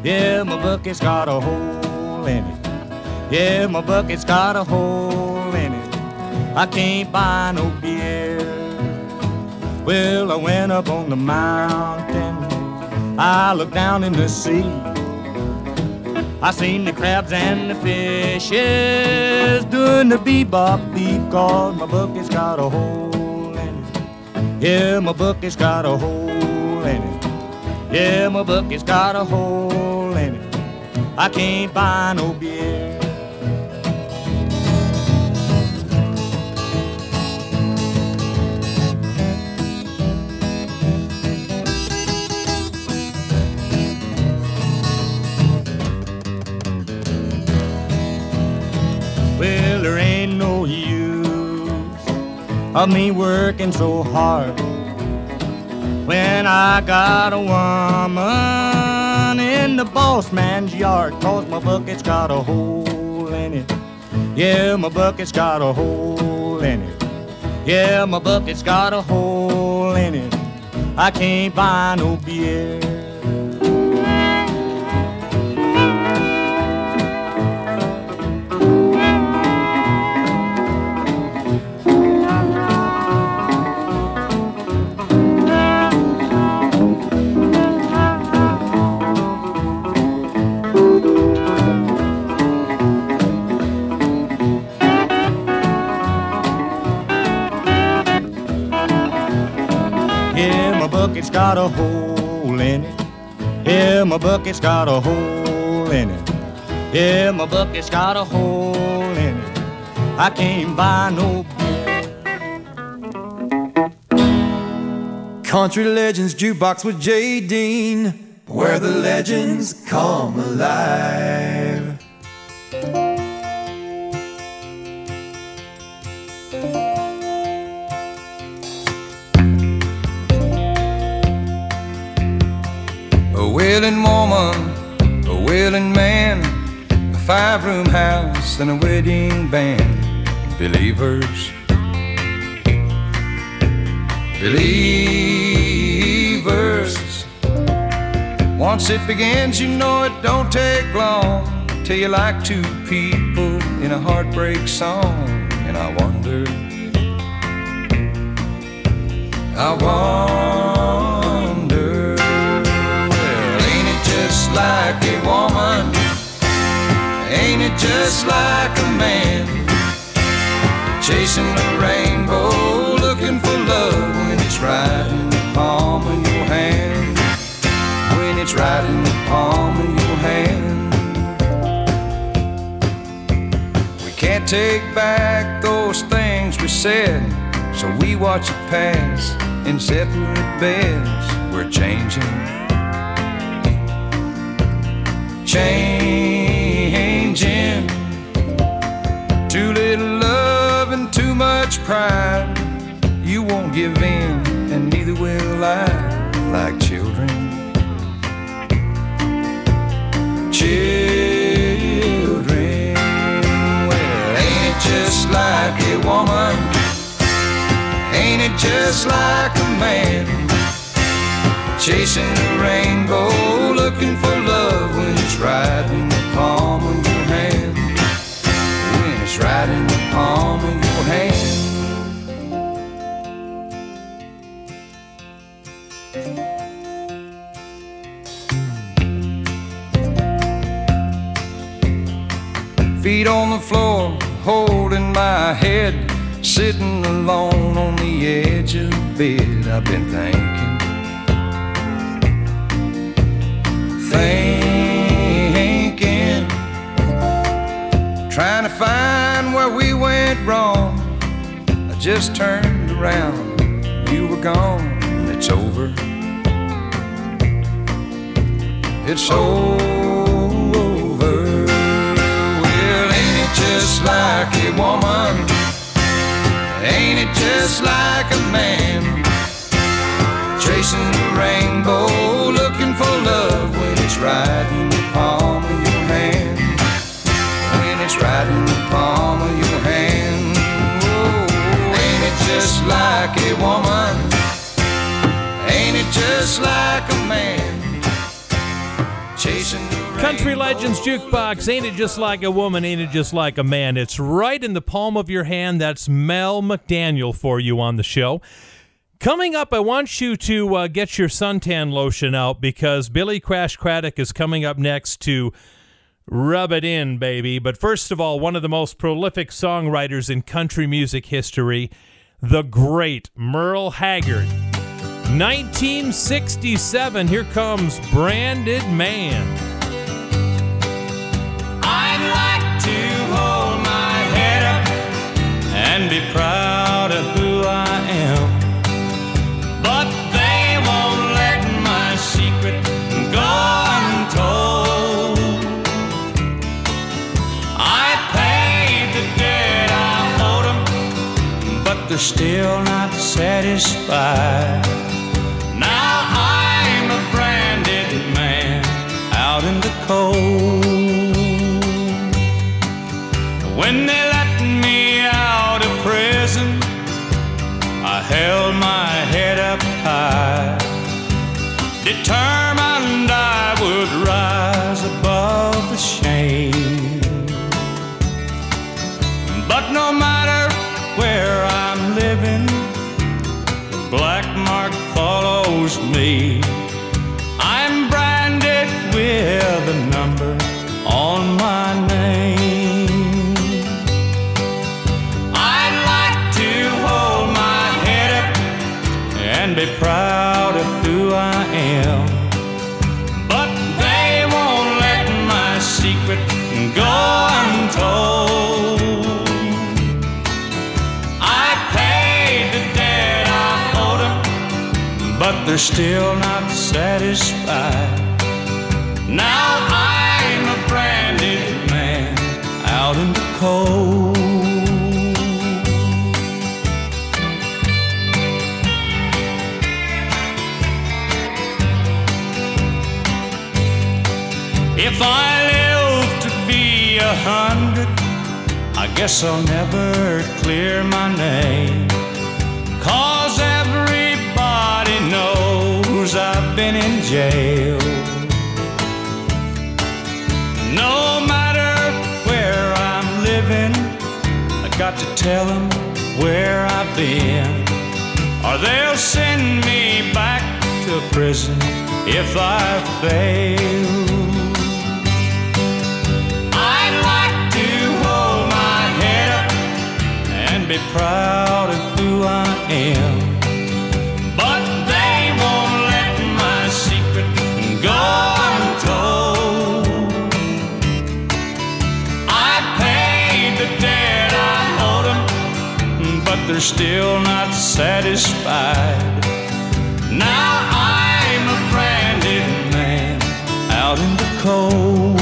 Yeah, my bucket's got a hole in it. Yeah, my bucket's got a hole in it. I can't buy no beer. Well, I went up on the mountain. I looked down in the sea. I seen the crabs and the fishes doing the bebop beat cause my bucket's got a hole in it. Yeah, my bucket's got a hole in it. Yeah, my bucket's got a hole. I can't buy no beer. Well, there ain't no use of me working so hard when I got a woman in the boss man's yard. Cause my bucket's got a hole in it. Yeah, my bucket's got a hole in it. Yeah, my bucket's got a hole in it. I can't buy no beer. Bucket's got a hole in it. Yeah, my bucket's got a hole in it. Yeah, my bucket's got a hole in it. I can't buy no Country Legends Jukebox with Jay Dean, where the legends come alive. Willing woman a willing man, a five room house, and a wedding band. Believers, believers. Once it begins, you know it don't take long till you like two people in a heartbreak song. And I wonder, I wonder, like a woman? Ain't it just like a man? Chasing the rainbow, looking for love when it's right in the palm of your hand. When it's right in the palm of your hand. We can't take back those things we said, so we watch it pass in separate beds. We're changing, changing. Too little love and too much pride. You won't give in, and neither will I, like children. Children, well, ain't it just like a woman? Ain't it just like a man? Chasing the rainbow, looking for love when it's right in the palm of your hand. When it's right in the palm of your hand. Feet on the floor, holding my head, sitting alone on the edge of the bed. I've been thinking, thinking, trying to find where we went wrong. I just turned around, you were gone, it's over. It's over. Well, ain't it just like a woman? Ain't it just like a man? Chasing the rainbow, it's right in the palm of your hand. When it's right in the palm of your hand. Oh, ain't it just like a woman? Ain't it just like a man? Chasing Country Legends Jukebox, ain't it just like a woman, ain't it just like a man? It's right in the palm of your hand. That's Mel McDaniel for you on the show. Coming up, I want you to uh, get your suntan lotion out because Billy Crash Craddock is coming up next to rub it in, baby. But first of all, one of the most prolific songwriters in country music history, the great Merle Haggard. 1967, here comes Branded Man. I'd like to hold my head up and be proud of who I am. But they won't let my secret go untold. I paid the debt I owed 'em, but they're still not satisfied. Now I'm a branded man out in the cold. When they let me out of prison, I held my determined I would rise above the shame. But no matter where I'm living, the black mark follows me. They're still not satisfied. Now I'm a branded man out in the cold. If I live to be a hundred, I guess I'll never clear my name. Cause I've been in jail. No matter where I'm living, I got to tell them where I've been. Or they'll send me back to prison if I fail. I'd like to hold my head up and be proud of who I am. Go untold. I paid the debt I owed 'em, but they're still not satisfied. Now I'm a branded man out in the cold.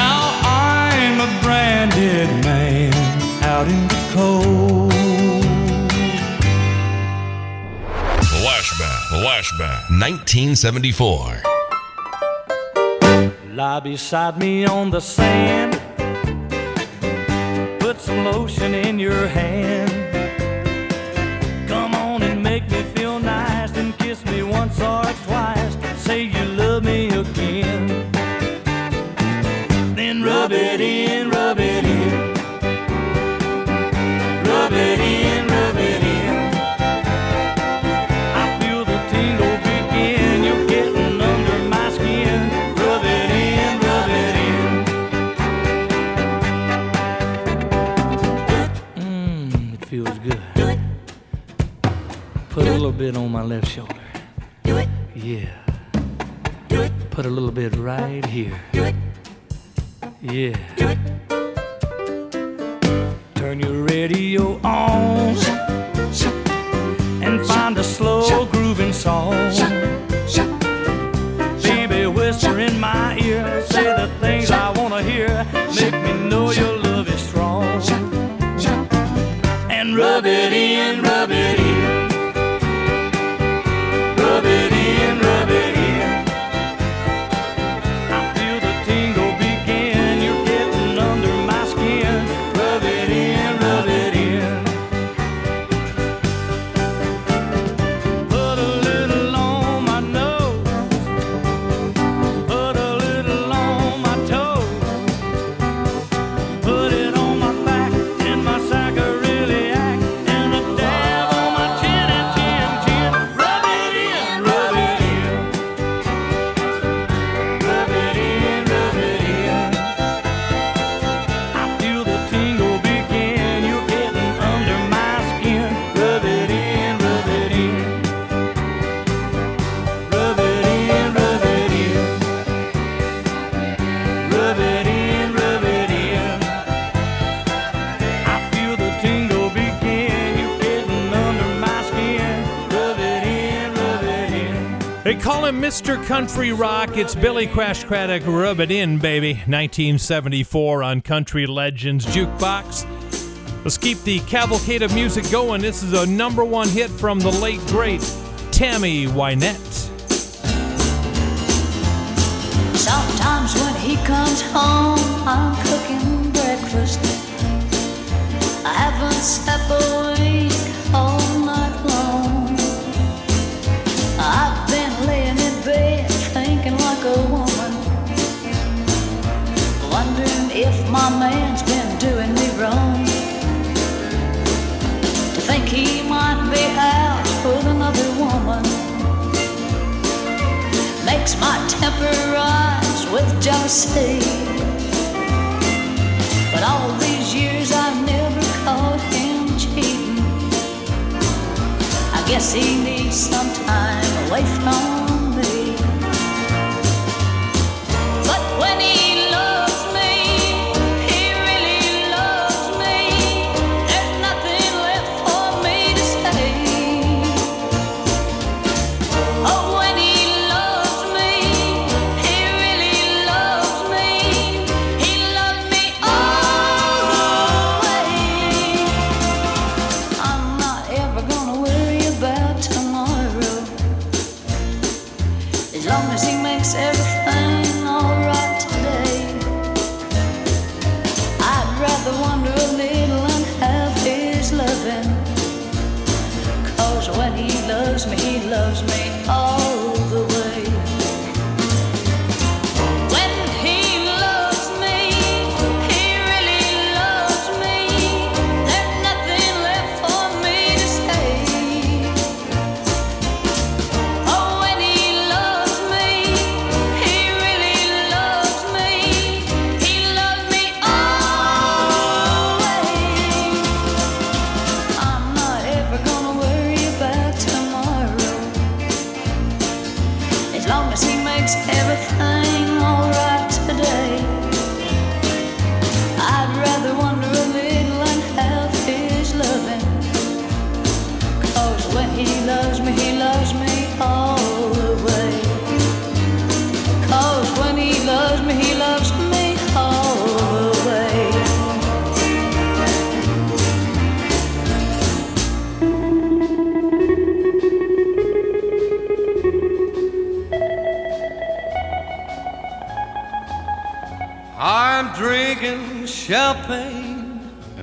Now I'm a branded man out in the cold. Flashback. Flashback. 1974. Lie beside me on the sand. Put some lotion in your hand. Bit on my left shoulder. Do it. Yeah. Do it. Put a little bit right here. Do it. Yeah. Mr. Country Rock. It's Billy Crash Craddock. Rub it in, baby. 1974 on Country Legends Jukebox. Let's keep the cavalcade of music going. This is a number one hit from the late, great Tammy Wynette. Sometimes when he comes home, I'm cooking breakfast. I haven't slept my temper rise with jealousy. But all these years I've never caught him cheating. I guess he needs some time away from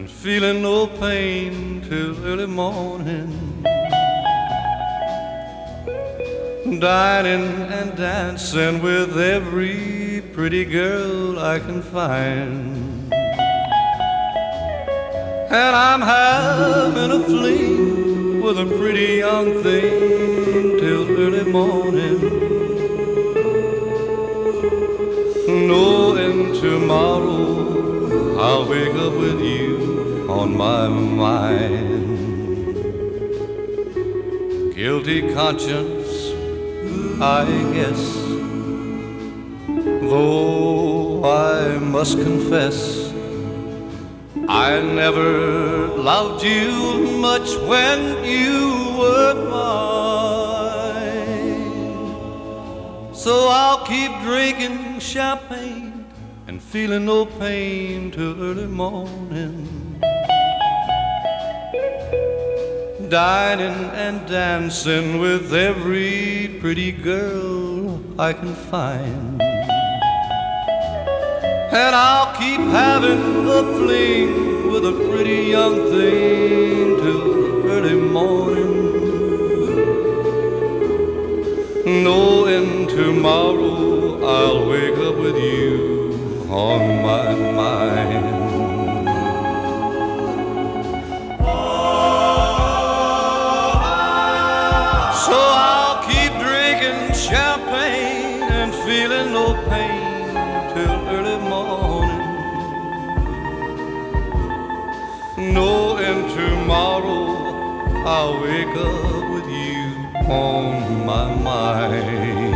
and feeling no pain till early morning. Dining and dancing with every pretty girl I can find. And I'm having a fling with a pretty young thing till early morning. Knowing tomorrow I'll wake up with you on my mind. Guilty conscience, I guess. Though I must confess, I never loved you much when you were mine. So I'll keep drinking champagne and feeling no pain till early morning. Dining and dancing with every pretty girl I can find. And I'll keep having a fling with a pretty young thing till early morning. Knowing tomorrow I'll wake up with you on my mind. Tomorrow I'll wake up with you on my mind.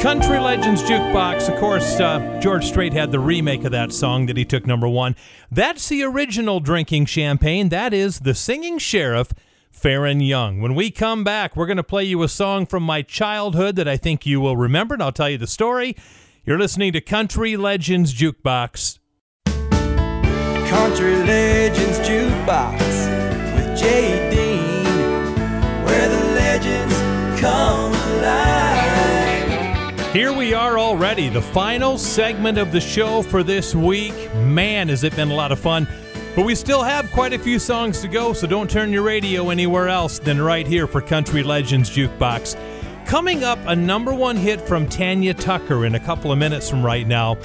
Country Legends Jukebox. Of course, uh, George Strait had the remake of that song that he took number one. That's the original drinking champagne. That is the singing sheriff, Faron Young. When we come back, we're going to play you a song from my childhood that I think you will remember, and I'll tell you the story. You're listening to Country Legends Jukebox. Country Legends Jukebox with Jay Dean, where the legends come alive. Here we are already, the final segment of the show for this week. Man, has it been a lot of fun. But we still have quite a few songs to go, so don't turn your radio anywhere else than right here for Country Legends Jukebox. Coming up, a number one hit from Tanya Tucker in a couple of minutes from right now.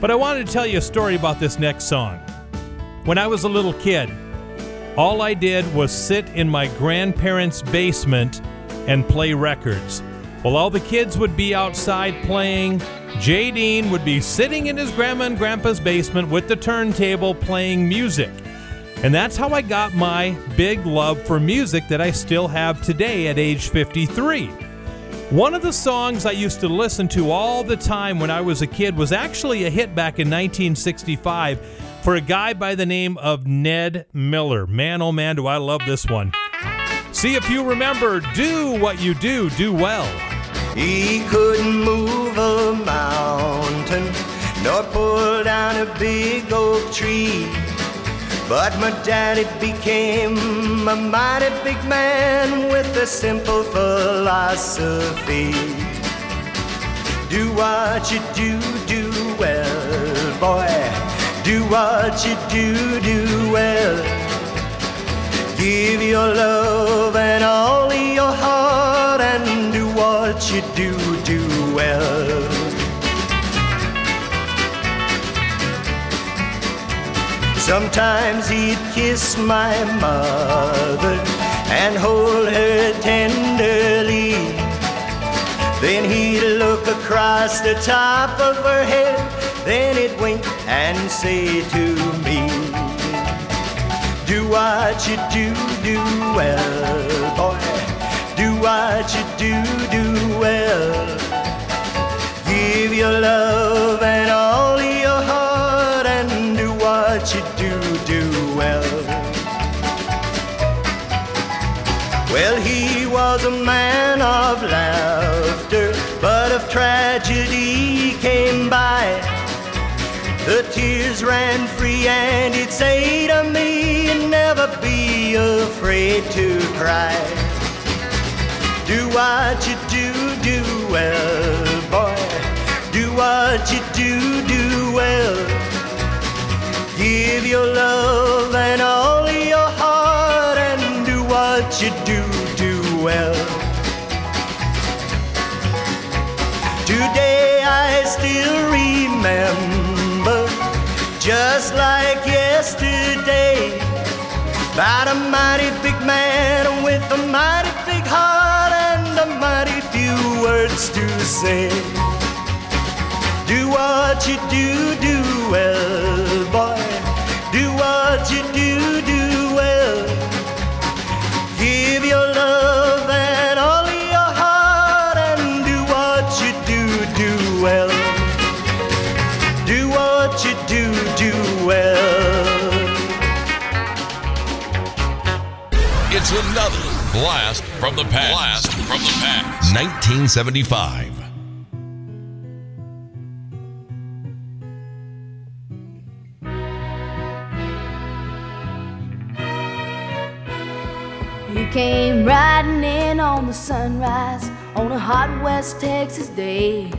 But I wanted to tell you a story about this next song. When I was a little kid, all I did was sit in my grandparents' basement and play records. While all the kids would be outside playing, Jay Dean would be sitting in his grandma and grandpa's basement with the turntable playing music. And that's how I got my big love for music that I still have today at age 53. One of the songs I used to listen to all the time when I was a kid was actually a hit back in 1965 for a guy by the name of Ned Miller. Man, oh man, do I love this one. See if you remember Do What You Do, Do Well. He couldn't move a mountain nor pull down a big oak tree. But my daddy became a mighty big man with a simple philosophy. Do what you do, do well, boy. Do what you do, do well. Give your love and all your heart and do what you do, do well. Sometimes he'd kiss my mother and hold her tenderly. Then he'd look across the top of her head, then he'd wink and say to me, Do what you do, do well, boy. Do what you do, do well. Give your love and all your heart and do what you do, do well. Well, he was a man of laughter, but of tragedy came by. The tears ran free, and he'd say to me, Never be afraid to cry. Do what you do, do well, boy. Do what you do, do well. Give your love and all your heart and do what you do, do well. Today I still remember, just like yesterday, about a mighty big man with a mighty big heart and a mighty few words to say. Do what you do, do well, boy. Do what you do, do blast from the past. Blast from the past. 1975. He came riding in on the sunrise on a hot West Texas day.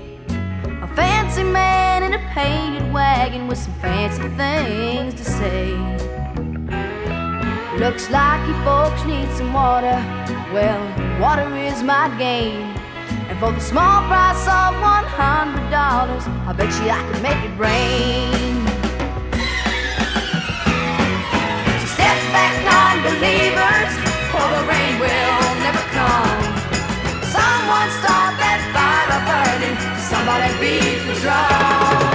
A fancy man in a painted wagon with some fancy things to say. Looks like you folks need some water. Well, water is my game. And for the small price of $100, I bet you I could make it rain. So step back, non believers, or the rain will never come. Someone start that fire burning, somebody beat the drum.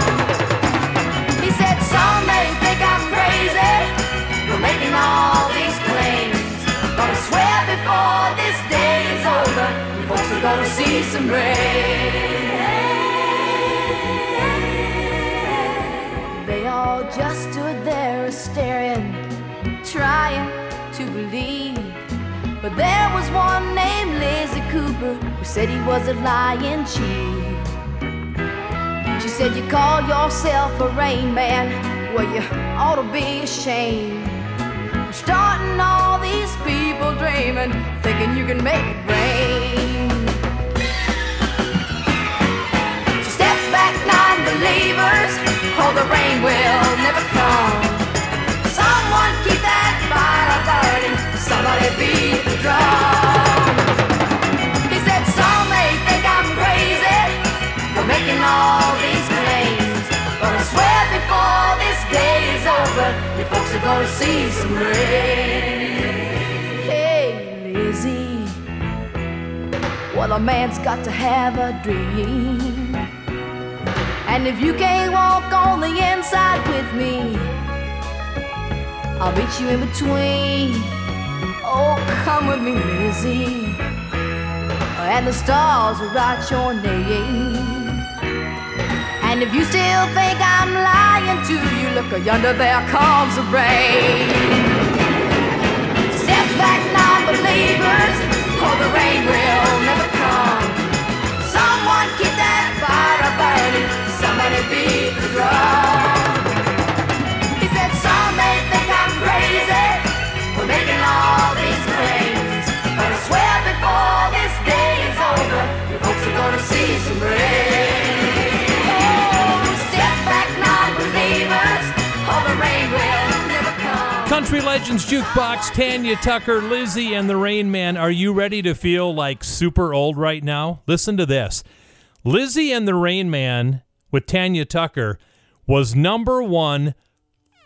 All these claims. I swear before this day is over, you folks are gonna see some rain. They all just stood there staring, trying to believe. But there was one named Lizzie Cooper who said he was a lying chief. She said, You call yourself a rain man? Well, you ought to be ashamed. Starting all these people dreaming, thinking you can make it rain. So step back, non believers, or the rain will never come. Someone keep that fire burning, somebody beat the drum. He said, Some may think I'm crazy for making all these over, you folks are gonna see some rain. Hey, Lizzie. Well, a man's got to have a dream. And if you can't walk on the inside with me, I'll meet you in between. Oh, come with me, Lizzie. And the stars will write your name. And if you still think I'm lying to you, look yonder, there comes the rain. Step back, non-believers, or the rain will never come. Someone keep that fire burning, somebody beat the drum. Country Legends Jukebox, Tanya Tucker, Lizzie, and the Rain Man. Are you ready to feel like super old right now? Listen to this. Lizzie and the Rain Man with Tanya Tucker was number one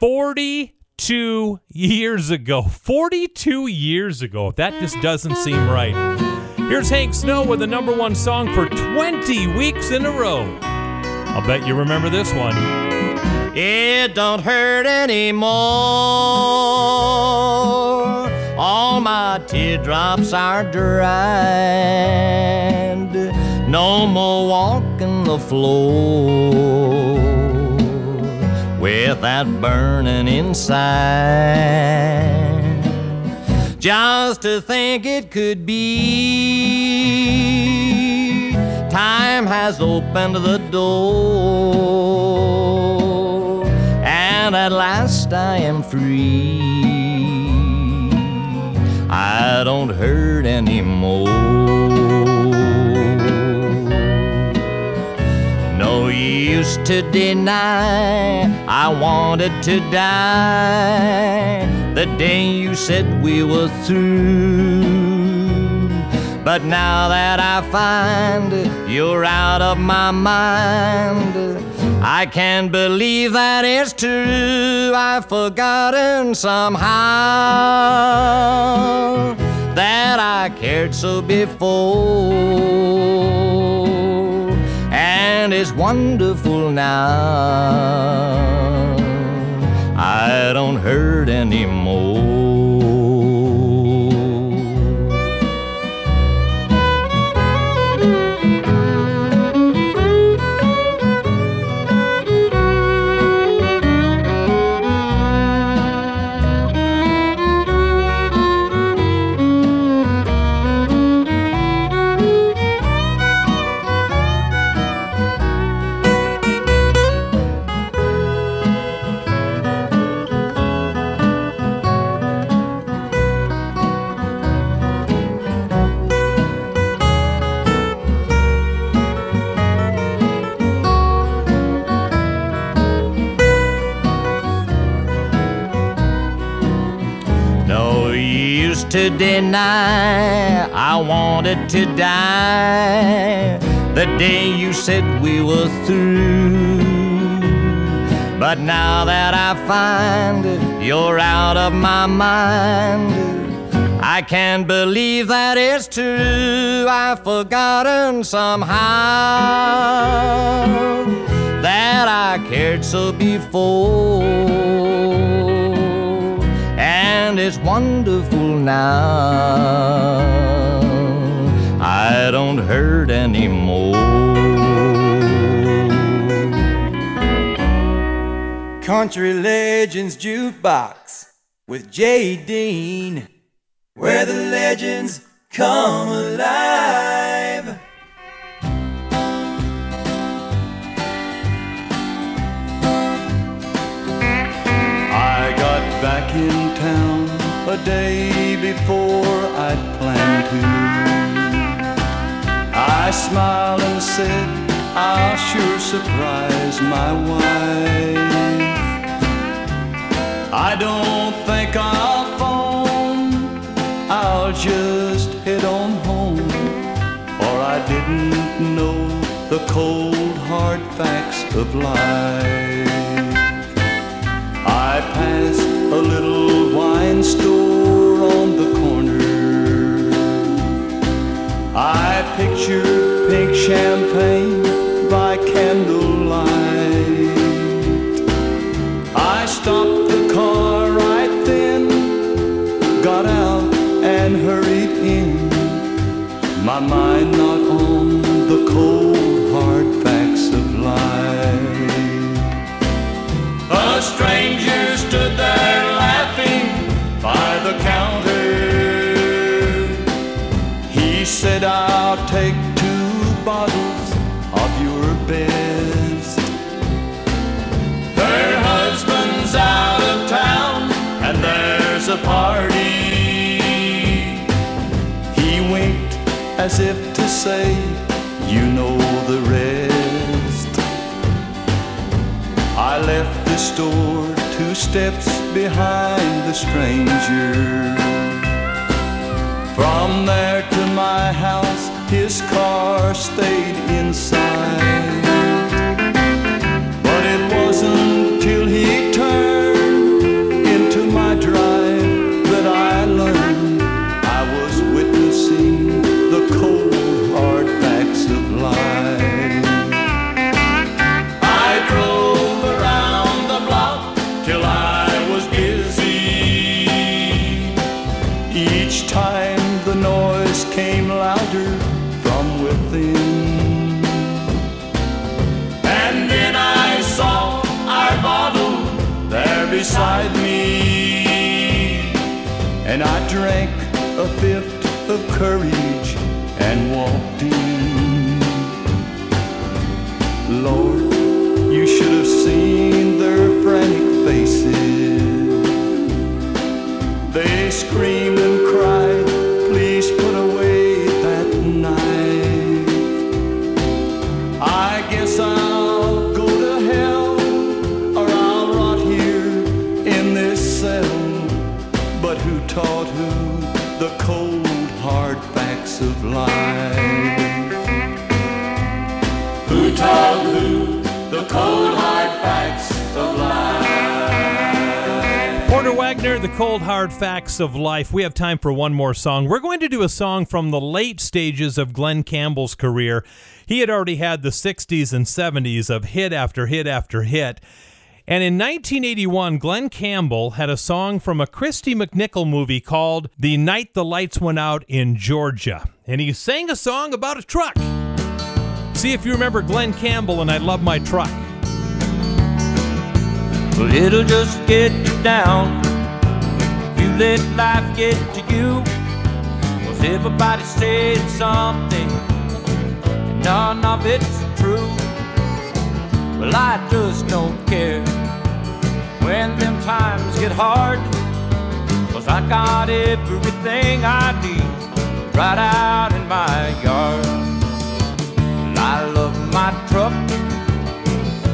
42 years ago. 42 years ago. That just doesn't seem right. Here's Hank Snow with the number one song for 20 weeks in a row. I'll bet you remember this one. It don't hurt anymore. All my teardrops are dried. No more walking the floor with that burning inside. Just to think it could be. Time has opened the door, and at last I am free. I don't hurt anymore. No use to deny I wanted to die the day you said we were through. But now that I find you're out of my mind, I can't believe that it's true. I've forgotten somehow that I cared so before, and it's wonderful now. I don't hurt anymore. To deny I wanted to die the day you said we were through. But now that I find you're out of my mind, I can't believe that it's true. I've forgotten somehow that I cared so before and it's wonderful now. I don't hurt anymore. Country Legends Jukebox with Jay Dean, where the legends come alive. Back in town a day before I'd planned to. I smiled and said, I'll sure surprise my wife. I don't think I'll phone, I'll just head on home. For I didn't know the cold hard facts of life. I passed a little wine store on the corner. I pictured pink champagne by candlelight. I stopped the car right then, got out and hurried in. My mind not on the cold hard facts of life. A stranger stood there I'll take two bottles of your best. Her husband's out of town and there's a party. He winked as if to say, You know the rest. I left the store two steps behind the stranger. From there to my house, his car stayed inside. Cold Hard Facts of Life. We have time for one more song. We're going to do a song from the late stages of Glen Campbell's career. He had already had the 60s and 70s of hit after hit after hit. And in 1981, Glen Campbell had a song from a Kristy McNichol movie called The Night the Lights Went Out in Georgia. And he sang a song about a truck. See if you remember Glen Campbell and I Love My Truck. Well, it'll just get you down let life get to you. Cause everybody said something, and none of it's true. Well, I just don't care when them times get hard. Cause I got everything I need right out in my yard. Well, I love my truck.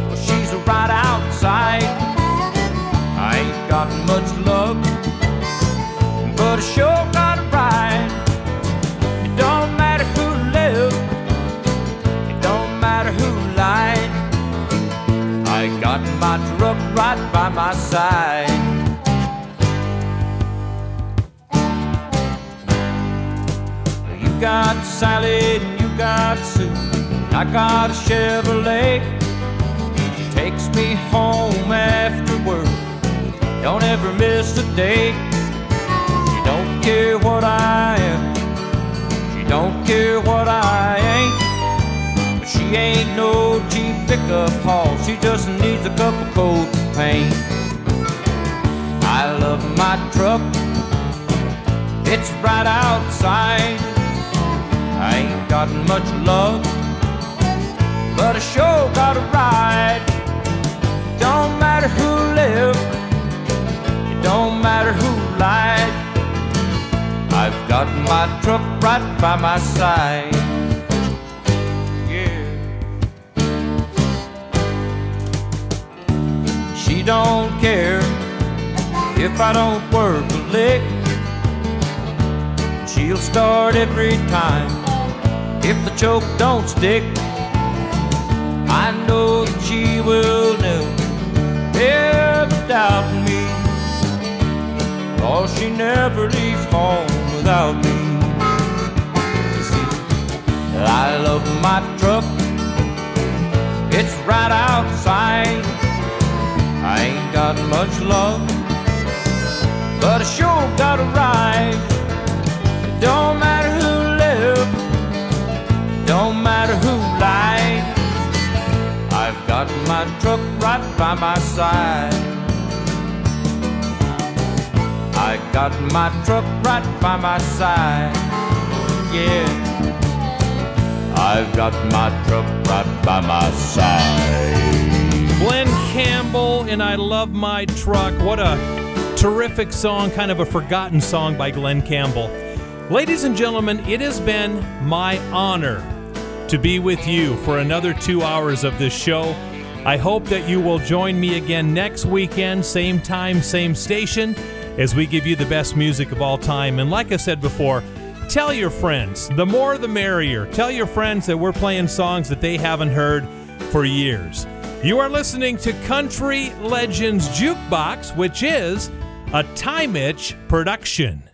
Well, she's right outside. I ain't got much luck, sure got. It don't matter who it don't matter who lied. I got my truck right by my side. You got Sally and you got Sue. I got a Chevrolet. Takes me home after work. Don't ever miss a day. Don't care what I am. She don't care what I ain't. But she ain't no cheap pickup haul. She just needs a couple coats of paint. I love my truck. It's right outside. I ain't got much love, but I sure got a ride. Don't matter who lived, it don't matter who lied. I've got my truck right by my side. Yeah. She don't care if I don't work a lick. She'll start every time if the choke don't stick. I know that she will never, ever doubt me. Cause she never leaves home without me. You see, I love my truck. It's right outside. I ain't got much love, but I sure got a ride. It don't matter who lived, don't matter who lied. I've got my truck right by my side. I got my truck right by my side. Yeah. I've got my truck right by my side. Glen Campbell and I Love My Truck. What a terrific song, kind of a forgotten song by Glen Campbell. Ladies and gentlemen, it has been my honor to be with you for another two hours of this show. I hope that you will join me again next weekend, same time, same station, as we give you the best music of all time. And like I said before, tell your friends. The more the merrier. Tell your friends that we're playing songs that they haven't heard for years. You are listening to Country Legends Jukebox, which is a Time Itch production.